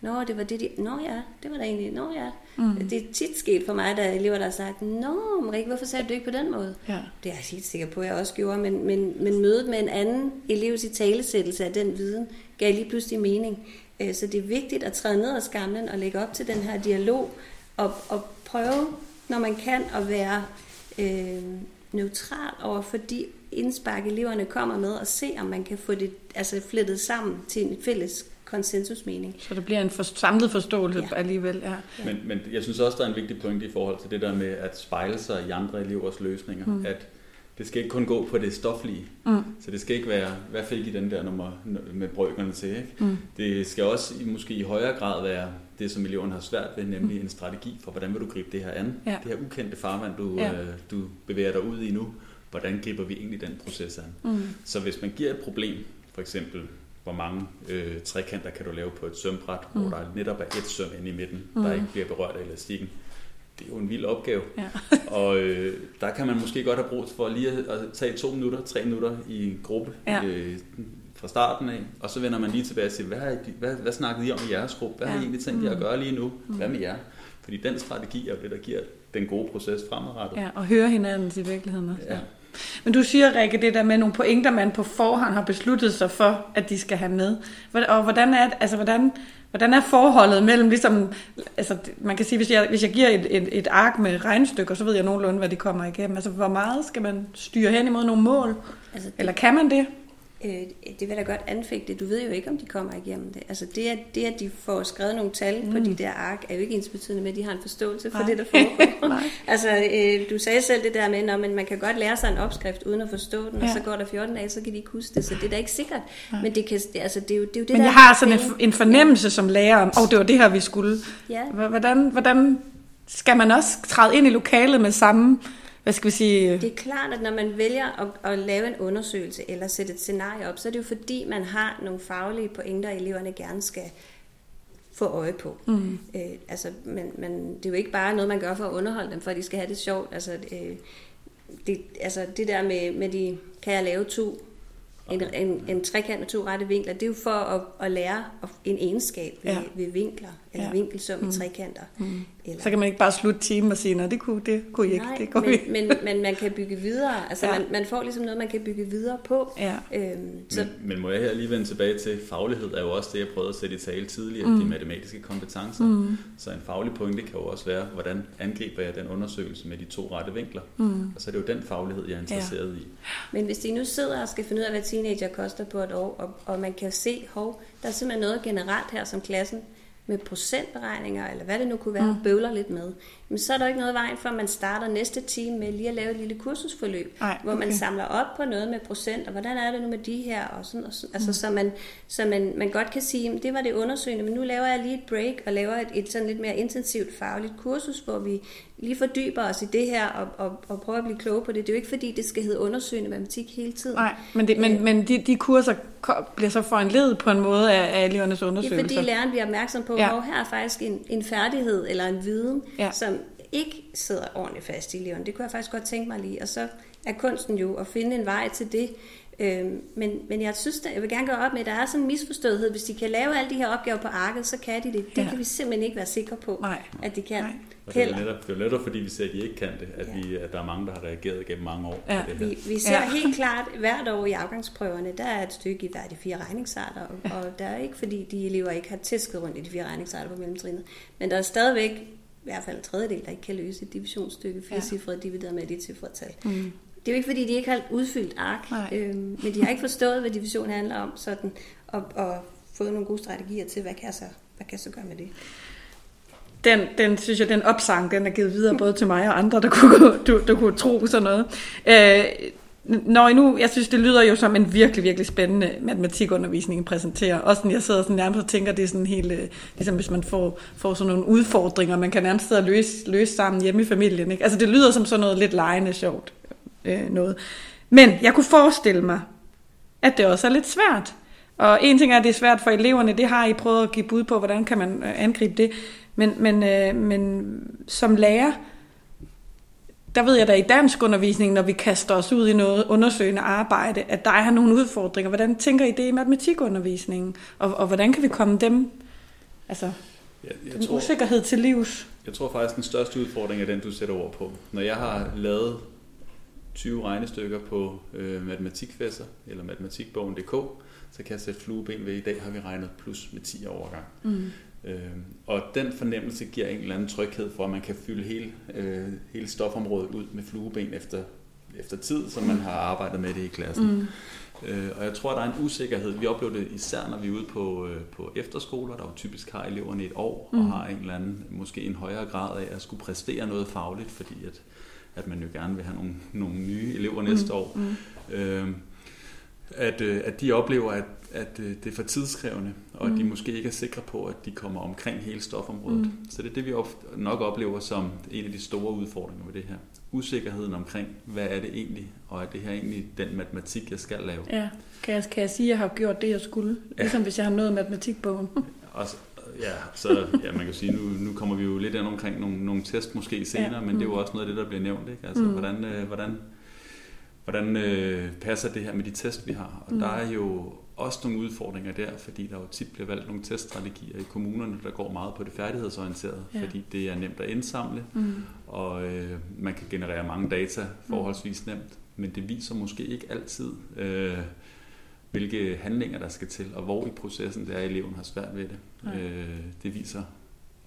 Nå, det var det, de... Nå ja, det var da egentlig... Nå ja. Mm. Det er tit sket for mig, da elever, der har sagt, Nå, Marie, hvorfor sagde du det ikke på den måde? Ja. Det er jeg helt sikker på, at jeg også gjorde, men, men, men mødet med en anden elevs i talesættelse af den viden, gav lige pludselig mening. Øh, Så det er vigtigt at træde ned af skamlen og lægge op til den her dialog, og, og prøve, når man kan, at være øh, neutral over for de indspark, eleverne kommer med, og se, om man kan få det altså, flettet sammen til en fælles konsensusmening. Så der bliver en for, samlet forståelse Ja. ja. alligevel. Ja. Men, men jeg synes også, der er en vigtig pointe i forhold til det der med at spejle sig i andre elevers løsninger. Mm. At det skal ikke kun gå på det stoflige. Mm. Så det skal ikke være, hvad fik I den der nummer med brøkerne til? Ikke? Mm. Det skal også i- måske i højere grad være det, som eleverne har svært ved, nemlig en strategi for, hvordan vil du gribe det her an? Ja. Det her ukendte farvand, du, Ja. øh, du bevæger dig ud i nu. Hvordan griber vi egentlig den proces an? Mm. Så hvis man giver et problem, for eksempel, hvor mange øh, trekanter kan du lave på et sømbræt, mm. hvor der netop er et søm inde i midten, mm. der ikke bliver berørt af elastikken. Det er jo en vild opgave. Ja. og øh, der kan man måske godt have brug for lige at, at tage to minutter, tre minutter i en gruppe Ja. øh, fra starten af, og så vender man lige tilbage og siger, hvad, I, hvad, hvad snakkede I om i jeres gruppe? Hvad ja. har I egentlig tænkt jer at gøre lige nu? Hvad med jer? Fordi den strategi er jo det, der giver den gode proces fremadrettet. ja, og høre hinanden i virkeligheden også. Ja. Men du siger, Rikke, det der med nogle pointer, man på forhånd har besluttet sig for, at de skal have med. Og hvordan er, altså, hvordan, hvordan er forholdet mellem, ligesom, altså, man kan sige, hvis jeg, hvis jeg giver et, et, et ark med regnestykker, så ved jeg nogenlunde, hvad de kommer igennem. Altså, hvor meget skal man styre hen imod nogle mål? Altså, Eller kan man det? Øh, det vil da godt anfægte. Du ved jo ikke, om de kommer igennem det. Altså det, at, det, at de får skrevet nogle tal mm. på de der ark, er jo ikke ens betydende med, at de har en forståelse for Nej. det, der foregår. Nej. altså, øh, du sagde selv det der med, at man kan godt lære sig en opskrift uden at forstå den, ja. og Ja. så går der 14 dage, så kan de ikke huske det. Så det er da ikke sikkert. Men det, kan, altså, det, er jo, det er jo det, Men der jeg har sådan en, en fornemmelse som lærer om, åh, oh, det var det her, vi skulle. Ja. Hvordan, hvordan skal man også træde ind i lokalet med samme, hvad skal vi sige, Det er klart, at når man vælger at, at lave en undersøgelse eller sætte et scenarie op, så er det jo fordi, man har nogle faglige pointer, eleverne gerne skal få øje på. Mm. Øh, altså, men, men det er jo ikke bare noget, man gør for at underholde dem, for at de skal have det sjovt. Altså, øh, det, altså det der med, med de, kan jeg lave to, en, en, en trekant med to rette vinkler, det er jo for at, at lære en egenskab ved, ja. ved vinkler, eller Ja. ja. vinkelsum mm. i trekanter. Mm. Eller, så kan man ikke bare slutte timen og sige, nej, det kunne, det kunne I ikke, Nej, det kunne men, men, men man kan bygge videre. Altså ja. man, man får ligesom noget, man kan bygge videre på. Ja. Øhm, så, Men, men må jeg her lige vende tilbage til, faglighed er jo også det, jeg prøvede at sætte i tale tidligere, mm. de matematiske kompetencer. Mm. Så en faglig pointe kan jo også være, hvordan angriber jeg den undersøgelse med de to rette vinkler. Mm. Og så er det jo den faglighed, jeg er interesseret ja. i. men hvis de nu sidder og skal finde ud af, hvad teenager koster på et år, og, og man kan se, hov, der er simpelthen noget generelt her, som klassen med procentberegninger, eller hvad det nu kunne være, mm. bøvler lidt med, men så er der jo ikke noget vejen for, at man starter næste time med lige at lave et lille kursusforløb, Nej, hvor man okay. samler op på noget med procent, og hvordan er det nu med de her, og sådan, og sådan. Altså, så, man, så man, man godt kan sige, "Jamen, det var det undersøgende, men nu laver jeg lige et break, og laver et, et sådan lidt mere intensivt fagligt kursus, hvor vi lige fordyber os i det her, og, og, og prøver at blive kloge på det. Det er jo ikke fordi, det skal hedde undersøgende matematik hele tiden. Nej, men, det, men, men de, de kurser bliver så foranledet på en måde af, af elevernes Det er undersøgelser. fordi læreren bliver opmærksom på, Ja. at her er faktisk en, en færdighed eller en viden, Ja. som ikke sidder ordentligt fast i eleverne. Det kunne jeg faktisk godt tænke mig lige. Og så er kunsten jo at finde en vej til det, Øhm, men, men jeg synes, at jeg vil gerne gøre op med, at der er sådan en misforståethed. Hvis de kan lave alle de her opgaver på arket, så kan de det. Det Ja. kan vi simpelthen ikke være sikre på, Nej. at de kan. Nej. Og det er jo netop, det er netop fordi, vi ser, at de ikke kan det, at, Ja. vi, at der er mange, der har reageret gennem mange år Ja. på det her. Vi, vi ser Ja. helt klart hvert år i afgangsprøverne, der er et stykke i hver af de fire regningsarter, og, og der er ikke fordi de elever ikke har tæsket rundt i de fire regningsarter på mellemtrinnet, men der er stadigvæk i hvert fald en tredjedel, der ikke kan løse et divisionsstykke, fire ja. divideret med et etcifret tal. Mm. Det er jo ikke fordi, de ikke har udfyldt ark, Nej. øhm, men de har ikke forstået, hvad division handler om, sådan, og, og fået nogle gode strategier til, hvad kan jeg så, hvad kan jeg så gøre med det. Den, den synes jeg, den opsang, den er givet videre både til mig og andre, der kunne, du, der kunne tro sådan noget. Øh, når I nu, jeg synes, det lyder jo som en virkelig, virkelig spændende matematikundervisning, I præsenterer. Også sådan, jeg sidder sådan nærmest og tænker, det er sådan helt, øh, ligesom hvis man får, får sådan nogle udfordringer, man kan nærmest sidde og løse, løse sammen hjemme i familien. Ikke? Altså det lyder som sådan noget lidt lejende sjovt øh, noget. Men jeg kunne forestille mig, at det også er lidt svært. Og en ting er, at det er svært for eleverne, det har I prøvet at give bud på, hvordan kan man øh, angribe det. Men, men, øh, men som lærer, der ved jeg da i dansk undervisning, når vi kaster os ud i noget undersøgende arbejde, at der er nogle udfordringer. Hvordan tænker I det i matematikundervisningen? Og, og hvordan kan vi komme dem, altså Jeg, jeg, den tror, usikkerhed til livs? jeg tror faktisk, den største udfordring er den, du sætter ord på. Når jeg har lavet 20 regnestykker på øh, matematikfæsser eller matematikbogen.dk, så kan jeg sætte flueben ved, i dag har vi regnet plus med 10 overgang. Mm. Øh, og den fornemmelse giver en eller anden tryghed for, at man kan fylde hele, øh, hele stofområdet ud med flueben efter, efter tid, som man har arbejdet med det i klassen. Mm. Øh, og jeg tror, at der er en usikkerhed. Vi oplever det især, når vi er ude på, øh, på efterskoler, der jo typisk har eleverne et år, mm. og har en eller anden, måske en højere grad af at skulle præstere noget fagligt, fordi at, at man jo gerne vil have nogle, nogle nye elever næste år. Mm. Øh, at, øh, at de oplever, at, at øh, det er for tidskrævende, og at de Mm. måske ikke er sikre på, at de kommer omkring hele stofområdet. Mm. Så det er det, vi ofte nok oplever som en af de store udfordringer ved det her. Usikkerheden omkring, hvad er det egentlig, og er det her egentlig den matematik, jeg skal lave? Ja, kan jeg, kan jeg sige, at jeg har gjort det, jeg skulle? Ja. Ligesom hvis jeg har nået matematikbogen. Og, ja, så ja, man kan sige, nu, nu kommer vi jo lidt ind omkring nogle, nogle test måske senere, Ja. men det er jo Mm. også noget af det, der bliver nævnt. Ikke? Altså, Mm. hvordan, øh, hvordan, hvordan øh, passer det her med de test, vi har? Og Mm. der er jo også nogle udfordringer der, fordi der jo tit bliver valgt nogle teststrategier i kommunerne, der går meget på det færdighedsorienterede, ja. fordi det er nemt at indsamle, Mm. og øh, man kan generere mange data forholdsvis nemt, men det viser måske ikke altid, øh, hvilke handlinger der skal til, og hvor i processen det er, at eleven har svært ved det. Nej. Øh, det viser,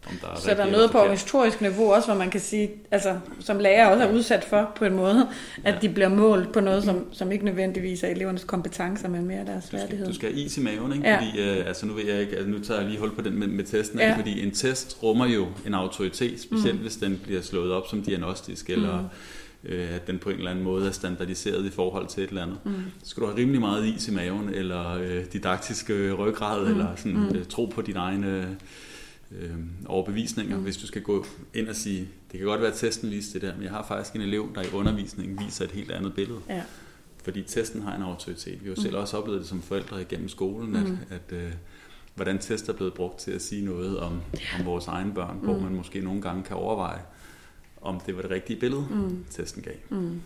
om der er Så der er noget på organisatorisk niveau også, hvor man kan sige, altså som lærer også er udsat for på en måde, at Ja. de bliver målt på noget, som, som ikke nødvendigvis er elevernes kompetencer, men mere deres Du skal, du skal have is i maven, ikke? Ja. Ja. Fordi, øh, altså nu ved jeg ikke, altså nu tager jeg lige hul på den med, med testen, Ja. ja. fordi en test rummer jo en autoritet, specielt Mm. mm. hvis den bliver slået op som diagnostisk, eller øh, at den på en eller anden måde er standardiseret i forhold til et eller andet. Mm. Så skal du have rimelig meget is i maven, eller øh, didaktiske ryggrad, Mm. eller sådan, Mm. øh, tro på dine egne øh, overbevisninger, Mm. hvis du skal gå ind og sige, det kan godt være, at testen viser det der, men jeg har faktisk en elev, der i undervisningen viser et helt andet billede. Ja. Fordi testen har en autoritet. Vi har jo Mm. selv også oplevet det som forældre igennem skolen, at, Mm. at øh, hvordan test er blevet brugt til at sige noget om, om vores egne børn, hvor Mm. man måske nogle gange kan overveje, om det var det rigtige billede, Mm. testen gav. Mm.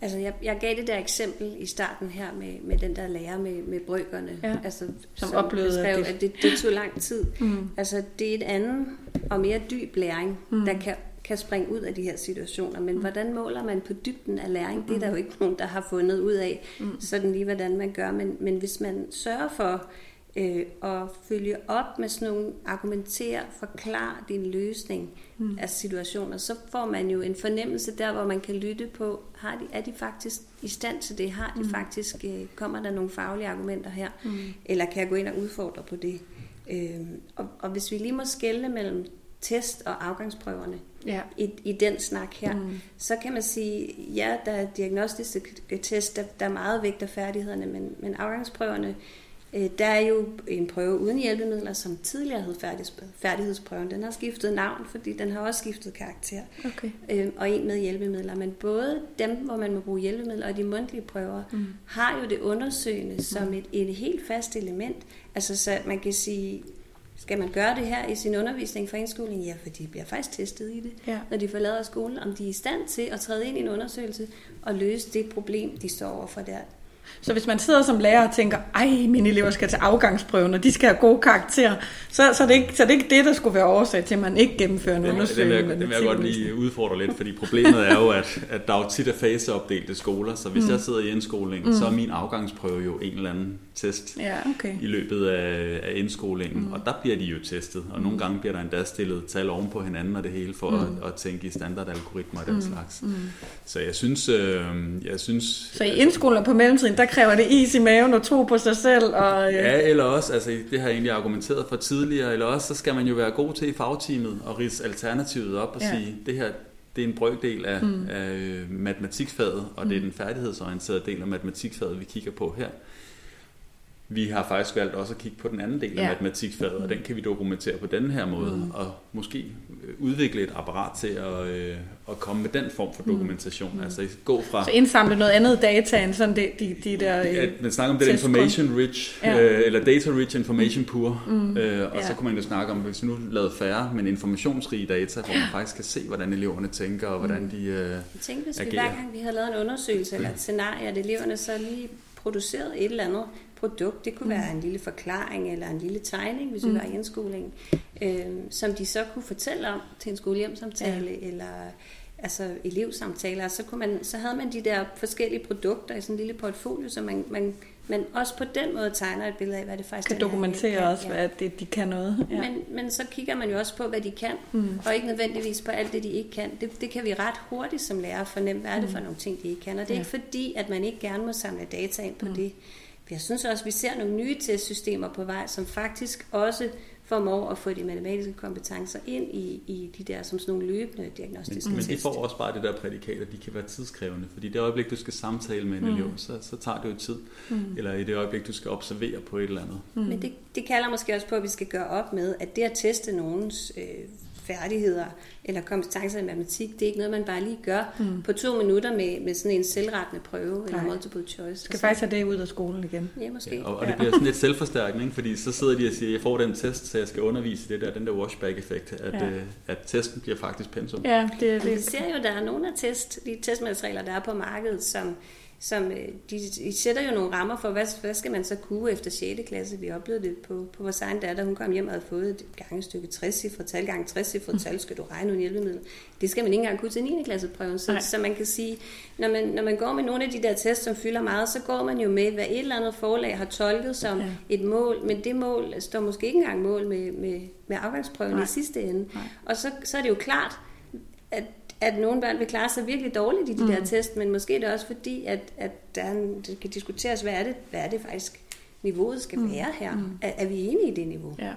Altså, jeg, jeg gav det der eksempel i starten her med, med den der lærer med, med brøkerne, Ja. altså, Som oplevede, at beskrev, det- at det, det tog lang tid. Mm. Altså, det er et andet og mere dyb læring, Mm. mm. der kan, kan springe ud af de her situationer. Men mm. hvordan måler man på dybden af læring? Det er der jo ikke nogen, der har fundet ud af, Mm. sådan lige hvordan man gør. Men, men hvis man sørger for øh, at følge op med sådan nogle argumentere, forklare din løsning Mm. af situationer, så får man jo en fornemmelse der, hvor man kan lytte på, har de, er de faktisk i stand til det? Har de Mm. faktisk, øh, kommer der nogle faglige argumenter her? Mm. Eller kan jeg gå ind og udfordre på det? Øhm, og, og hvis vi lige må skelne mellem test og afgangsprøverne Ja. i, i den snak her, mm. så kan man sige, ja, der er diagnostiske test, der, der er meget vægt af færdighederne, men, men afgangsprøverne, øh, der er jo en prøve uden hjælpemidler, som tidligere hed færdigheds, færdighedsprøven. Den har skiftet navn, fordi den har også skiftet karakter, Okay. øh, og en med hjælpemidler. Men både dem, hvor man må bruge hjælpemidler, og de mundtlige prøver, Mm. har jo det undersøgende som et, et helt fast element. Altså, så man kan sige, skal man gøre det her i sin undervisning for indskoling? Ja, for de bliver faktisk testet i det, Ja. når de forlader skolen, om de er i stand til at træde ind i en undersøgelse og løse det problem, de står overfor der. Så hvis man sidder som lærer og tænker, ej, mine elever skal til afgangsprøven, og de skal have gode karakterer, så, så, er det ikke, så er det ikke det, der skulle være årsag til, at man ikke gennemfører en undersøgelse. vil jeg, den vil jeg godt lige udfordre lidt, fordi problemet er jo, at, at der er jo tit er faseopdelte skoler, så hvis mm. jeg sidder i indskolingen, mm. så er min afgangsprøve jo en eller anden test Ja, okay. i løbet af, af indskolingen, mm. og der bliver de jo testet, og nogle gange bliver der endda stillet tal oven på hinanden og det hele, for mm. at, at tænke i standardalgoritmer og den mm. slags. Mm. Så jeg synes, øh, jeg synes... Så i indskolen på mellemtiden, der kræver det is i maven og tro på sig selv. Og, øh, Ja, eller også, altså det har jeg egentlig argumenteret for tidligere, eller også så skal man jo være god til i fagteamet og rise alternativet op og Ja. sige, det her det er en brøkdel af, mm. af matematikfaget, og det er den færdighedsorienterede del af matematikfaget, vi kigger på her. Vi har faktisk valgt også at kigge på den anden del af Ja. matematikfaget, og den kan vi dokumentere på den her måde, mm. og måske øh, udvikle et apparat til at, øh, at komme med den form for dokumentation. Mm. Altså gå fra... Så indsamle noget andet data end sådan de, de, de der... Øh, Ja, man snakker om det information rich, Ja. øh, eller data rich information poor, mm. øh, og Ja. så kunne man jo snakke om, hvis vi nu lavede færre, men informationsrige data, hvor man faktisk kan se, hvordan eleverne tænker, og hvordan de... Øh, Jeg tænkte, hvis vi Agerer. hver gang vi havde lavet en undersøgelse eller et scenarie, at eleverne så lige producerede et eller andet produkt. Det kunne mm. være en lille forklaring eller en lille tegning, hvis vi Mm. var i indskolingen, øh, som de så kunne fortælle om til en skolehjemsamtale ja. eller altså elevsamtaler. Så, kunne man, så havde man de der forskellige produkter i sådan en lille portfolio, så man, man, man også på den måde tegner et billede af, hvad det faktisk kan er, dokumentere ja, også, ja. hvad det, de kan noget. Ja. Men, men så kigger man jo også på, hvad de kan, mm. og ikke nødvendigvis på alt det, de ikke kan. Det, det kan vi ret hurtigt som lærer fornemme, hvad er det for nogle ting, de ikke kan. Og det er Ja. ikke fordi, at man ikke gerne må samle data ind på mm. det. For jeg synes også, at vi ser nogle nye testsystemer på vej, som faktisk også formår at få de matematiske kompetencer ind i, i de der som sådan nogle løbende diagnostiske men de test. får også bare det der prædikat, at de kan være tidskrævende, fordi det øjeblik, du skal samtale med en mm. elev, så, så tager det jo tid. Mm. Eller i det øjeblik, du skal observere på et eller andet. Mm. Men det, det kalder måske også på, at vi skal gøre op med, at det at teste nogens øh, færdigheder eller kompetencer i matematik, det er ikke noget, man bare lige gør mm. på to minutter med, med sådan en selvrettende prøve eller Nej. multiple choice. skal faktisk have det ud af skolen igen. Ja, måske. Ja, og, og det bliver sådan lidt selvforstærkende, ikke? fordi så sidder de og siger, jeg får den test, så jeg skal undervise i det der, den der washback-effekt, at, Ja. øh, at testen bliver faktisk pensum. Ja, det, vi det, ser jo, at der er nogle af test, de testmaterialer, der er på markedet, som, som øh, de, de sætter jo nogle rammer for, hvad, hvad skal man så kunne efter 6. klasse. Vi oplevede det på, på vores egen datter. Hun kom hjem og havde fået et gangestykke 60 cifre tal, gange 60 cifre tal, skal du regne uden hjælpemidler. Det skal man ikke engang kunne til 9. klasse prøven. Så, Nej. så man kan sige, når man, når man går med nogle af de der tests, som fylder meget, så går man jo med, hvad et eller andet forlag har tolket som ja. et mål, men det mål står måske ikke engang mål med, med, med afgangsprøven Nej. i sidste ende. Nej. Og så, så er det jo klart, at, at nogle børn vil klare sig virkelig dårligt i de mm. der test, men måske er det også fordi, at, at der er en, det kan diskuteres, hvad er det, hvad er det faktisk niveauet skal være her. Mm. Er, er vi enige i det niveau? ja.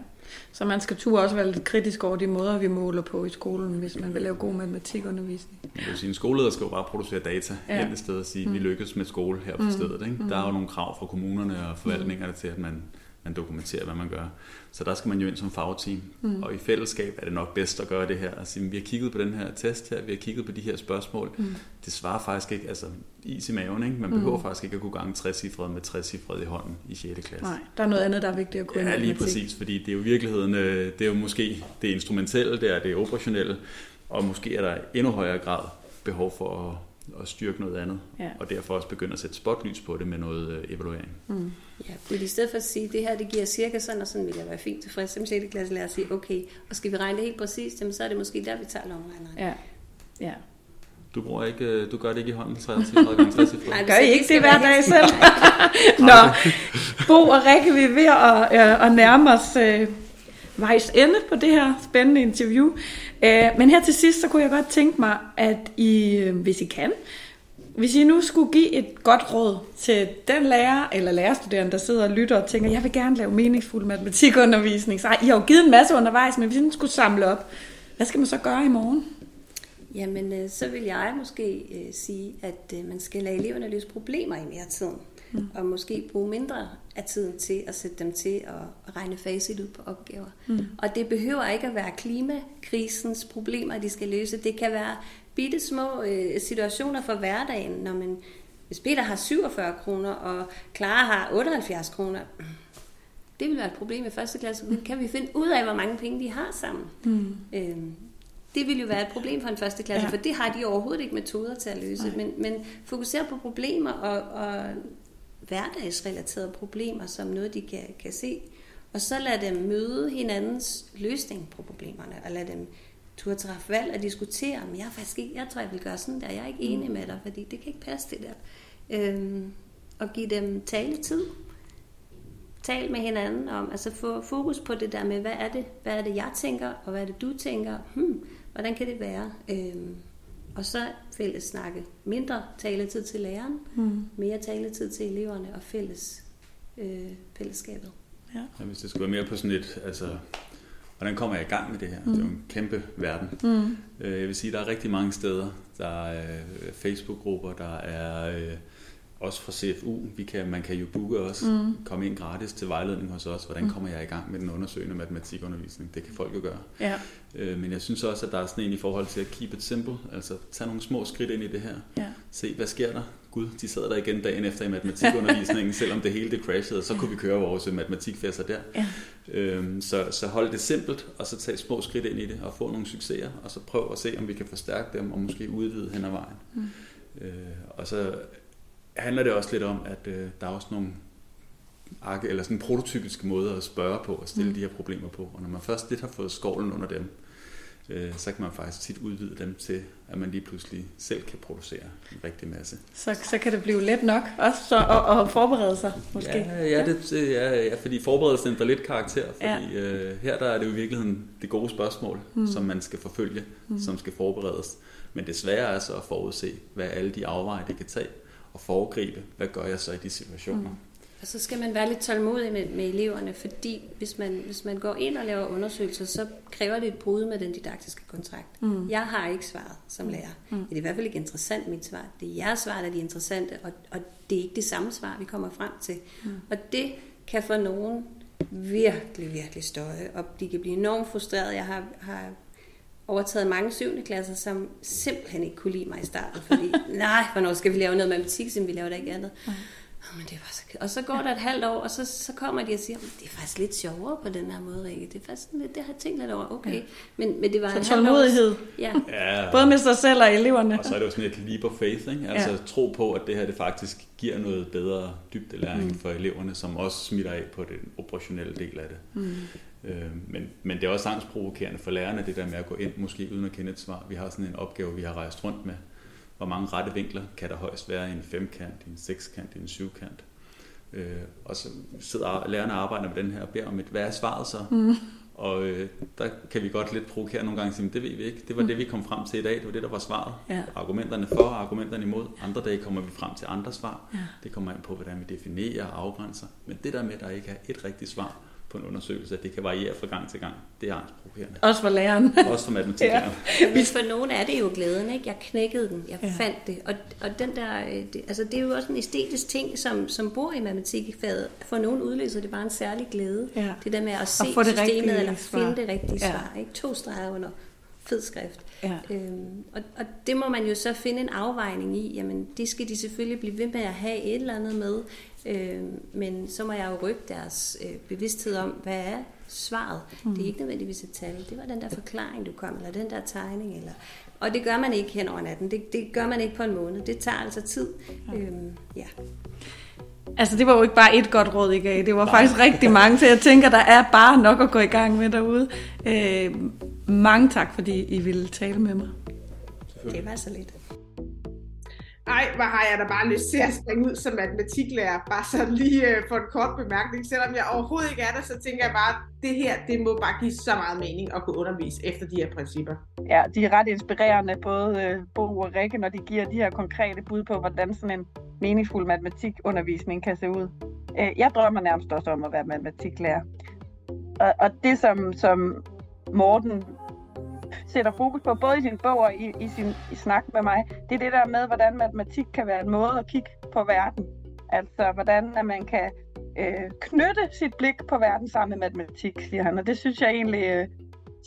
Så man skal turde også være lidt kritisk over de måder, vi måler på i skolen, hvis man vil lave god matematikundervisning. Kan jo sige, en skoleleder skal jo bare producere data Ja. hen et sted og sige, vi lykkes med skole her på stedet. Ikke? Der er jo nogle krav fra kommunerne og forvaltningerne til, at man, man dokumenterer, hvad man gør. Så der skal man jo ind som fagteam. Mm. Og i fællesskab er det nok bedst at gøre det her. Sige, vi har kigget på den her test her, vi har kigget på de her spørgsmål. Mm. Det svarer faktisk ikke, altså is i maven, ikke? Man behøver mm. faktisk ikke at kunne gange 60 cifre med 60 cifre i hånden i 6. klasse. Nej, der er noget andet, der er vigtigt at kunne Ja, lige præcis, fordi det er jo i virkeligheden, øh, det er jo måske det instrumentelle, det er det operationelle, og måske er der endnu højere grad behov for at, at styrke noget andet, Ja. og derfor også begynde at sætte spotlys på det med noget øh, evaluering. Ja, fordi i stedet for at sige, at det her det giver cirka sådan og sådan, vil jeg være fint tilfreds som 6. klasse lærer at sige, okay, og skal vi regne det helt præcist, jamen, så er det måske der, vi tager lomregneren. Ja. ja. Du, bruger ikke, øh, du gør det ikke i hånden 30 cifre gange 60 cifre? Nej, Gør I ikke det hver dag selv? Nå, Bo og Rikke, vi er ved at, øh, at nærme os øh, vejs ende på det her spændende interview. Øh, men her til sidst, så kunne jeg godt tænke mig, at I, øh, hvis I kan, hvis I nu skulle give et godt råd til den lærer eller lærerstuderende, der sidder og lytter og tænker, jeg vil gerne lave meningsfuld matematikundervisning. Så I har jo givet en masse undervejs, men hvis I nu skulle samle op, hvad skal man så gøre i morgen? Jamen, øh, så vil jeg måske sige, at man skal lade eleverne løse problemer i mere tiden. Mm. Og måske bruge mindre af tiden til at sætte dem til at regne facit ud på opgaver. Mm. Og det behøver ikke at være klimakrisens problemer, de skal løse. Det kan være bitte små øh, situationer for hverdagen, når man, hvis Peter har 47 kroner, og Clara har 78 kroner, Det vil være et problem i første klasse, men kan vi finde ud af, hvor mange penge de har sammen? Mm. Øhm, det vil jo være et problem for en første klasse, ja. for det har de overhovedet ikke metoder til at løse. Men, men fokusere på problemer og, og hverdagsrelaterede problemer som noget, de kan, kan se. Og så lad dem møde hinandens løsning på problemerne, og lad dem turde træffe valg og diskutere, men jeg faktisk ikke, jeg tror, jeg vil gøre sådan der, jeg er ikke enig med dig, fordi det kan ikke passe det der. Øhm, og give dem taletid. Tal med hinanden om, altså få fokus på det der med, hvad er det, hvad er det jeg tænker, og hvad er det du tænker, hmm, hvordan kan det være? Øhm, og så fælles snakke. Mindre taletid til læreren, mm. mere taletid til eleverne og fælles øh, fællesskabet. Ja. ja. Hvis det skulle være mere på sådan et, altså, hvordan kommer jeg i gang med det her? Mm. Det er jo en kæmpe verden. Mm. Øh, jeg vil sige, der er rigtig mange steder. Der er øh, Facebook-grupper, der er øh, også fra CFU. Vi kan, man kan jo booke os, mm. komme ind gratis til vejledning hos os. Hvordan mm. kommer jeg i gang med den undersøgende matematikundervisning? Det kan folk jo gøre. Ja. Øh, men jeg synes også, at der er sådan en i forhold til at keep it simple. Altså tage nogle små skridt ind i det her. Ja. Se, hvad sker der? Gud, de sad der igen dagen efter i matematikundervisningen, selvom det hele det crashede, så kunne vi køre vores matematikfester der. Ja. Øhm, så, så hold det simpelt, og så tag små skridt ind i det, og få nogle succeser, og så prøv at se, om vi kan forstærke dem, og måske udvide hen ad vejen. Mm. Øh, og så handler det også lidt om, at øh, der er også nogle eller sådan prototypiske måder at spørge på og stille mm. de her problemer på. Og når man først lidt har fået skovlen under dem, øh, så kan man faktisk tit udvide dem til, at man lige pludselig selv kan producere en rigtig masse. Så, så kan det blive let nok også så, at, at forberede sig måske? Ja, ja, det, ja, ja fordi forberedelsen ændrer lidt karakter, fordi ja. øh, her der er det jo i virkeligheden det gode spørgsmål, mm. som man skal forfølge, mm. som skal forberedes. Men det svære er så at forudse, hvad alle de afveje, det kan tage, og foregribe, hvad gør jeg så i de situationer. Mm. Og så skal man være lidt tålmodig med, med eleverne, fordi hvis man, hvis man går ind og laver undersøgelser, så kræver det et brud med den didaktiske kontrakt. Mm. Jeg har ikke svaret som lærer. Mm. Det er i hvert fald ikke interessant, mit svar. Det er jeres svar, der er de interessante, og, og det er ikke det samme svar, vi kommer frem til. Mm. Og det kan for nogen virkelig, virkelig støje, og de kan blive enormt frustreret. Jeg har, har overtaget mange syvende klasser, som simpelthen ikke kunne lide mig i starten, fordi nej, hvornår skal vi lave noget matematik, siden vi laver det ikke andet. Mm. Oh, men det var så... Og så går der et halvt år, og så, så kommer de og siger, det er faktisk lidt sjovere på den her måde, Rikke. Det er faktisk lidt, det har jeg tænkt lidt over. Okay. Ja. Men, men det var så tålmodighed. Ja. ja. Både med sig selv og eleverne. Og så er det jo sådan et leap of faith, ikke? Altså ja. tro på, at det her det faktisk giver noget bedre dybdelæring mm. for eleverne, som også smitter af på den operationelle del af det. Mm. Øh, men, men det er også angstprovokerende for lærerne, det der med at gå ind, måske uden at kende et svar. Vi har sådan en opgave, vi har rejst rundt med, hvor mange rette vinkler kan der højst være i en femkant, i en sekskant, i en syvkant. Øh, og så sidder lærerne og arbejder med den her og beder om et, hvad er svaret så? Mm. Og øh, der kan vi godt lidt provokere nogle gange og sige, det ved vi ikke. Det var mm. det, vi kom frem til i dag. Det var det, der var svaret. Ja. Argumenterne for og argumenterne imod. Andre dage kommer vi frem til andre svar. Ja. Det kommer ind på, hvordan vi definerer og afgrænser. Men det der med, at der ikke er et rigtigt svar, på en undersøgelse, at det kan variere fra gang til gang. Det er angstprovokerende. Også for læreren. Også for matematiklæreren. ja. Hvis for nogen er det jo glæden, ikke? Jeg knækkede den, jeg ja. fandt det. Og, og den der, øh, det, altså det er jo også en æstetisk ting, som, som bor i matematikfaget. For nogen udløser det bare en særlig glæde. Ja. Det der med at se det systemet, eller svar. finde det rigtige ja. svar. Ikke? To streger under fed skrift. Ja. Øhm, og, og det må man jo så finde en afvejning i. Jamen, det skal de selvfølgelig blive ved med at have et eller andet med. Øh, men så må jeg jo rykke deres øh, bevidsthed om, hvad er svaret. Mm. Det er ikke nødvendigvis et tal. Det var den der forklaring, du kom, eller den der tegning. Eller, og det gør man ikke hen over natten. Det, det gør man ikke på en måned. Det tager altså tid. Ja. Øhm, ja. Altså, det var jo ikke bare et godt råd, I gav. Det var Nej. faktisk rigtig mange, så jeg tænker, der er bare nok at gå i gang med derude. Øh, mange tak, fordi I ville tale med mig. Det var så lidt. Ej, hvor har jeg da bare lyst til at springe ud som matematiklærer, bare så lige øh, for en kort bemærkning. Selvom jeg overhovedet ikke er der, så tænker jeg bare, at det her, det må bare give så meget mening at kunne undervise efter de her principper. Ja, de er ret inspirerende, både øh, Bo og Rikke, når de giver de her konkrete bud på, hvordan sådan en meningsfuld matematikundervisning kan se ud. Øh, jeg drømmer nærmest også om at være matematiklærer. Og, og det, som, som Morten sætter fokus på, både i sin bog og i, i sin i snak med mig, det er det der med, hvordan matematik kan være en måde at kigge på verden. Altså, hvordan at man kan øh, knytte sit blik på verden sammen med matematik, siger han. Og det synes jeg egentlig, øh,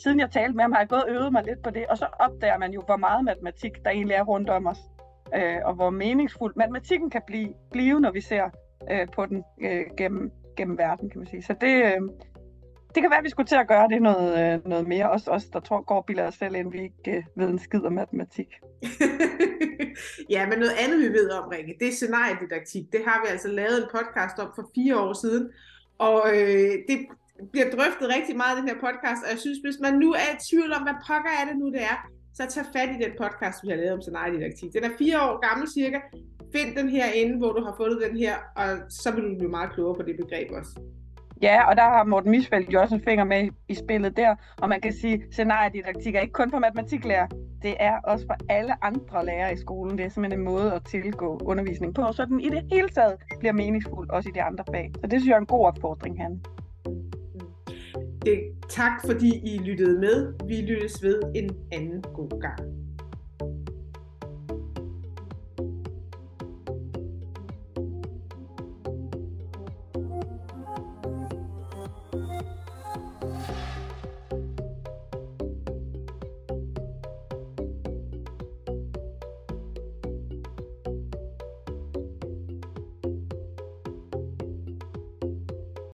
siden jeg talte med ham, har jeg gået og øvet mig lidt på det. Og så opdager man jo, hvor meget matematik der egentlig er rundt om os. Øh, og hvor meningsfuld matematikken kan blive, blive når vi ser øh, på den øh, gennem, gennem verden, kan man sige. Så det, øh, det kan være, at vi skulle til at gøre det noget, øh, noget mere. Også os, der tror, går billeder os selv end vi ikke øh, ved en skid om matematik. ja, men noget andet, vi ved om, Rikke, det er scenariedidaktik. Det har vi altså lavet en podcast om for fire år siden. Og øh, det bliver drøftet rigtig meget i den her podcast, og jeg synes, hvis man nu er i tvivl om, hvad pokker er det nu, det er, så tag fat i den podcast, vi har lavet om scenariedidaktik. Den er fire år gammel cirka. Find den her inde, hvor du har fundet den her, og så vil du blive meget klogere på det begreb også. Ja, og der har Morten Misfeldt jo også en finger med i spillet der, og man kan sige, at scenariedidaktik er ikke kun for matematiklærer, det er også for alle andre lærere i skolen. Det er simpelthen en måde at tilgå undervisning på, så den i det hele taget bliver meningsfuld, også i de andre fag. Så det synes jeg er en god opfordring, han. Det, mm. eh, tak fordi I lyttede med. Vi lyttes ved en anden god gang.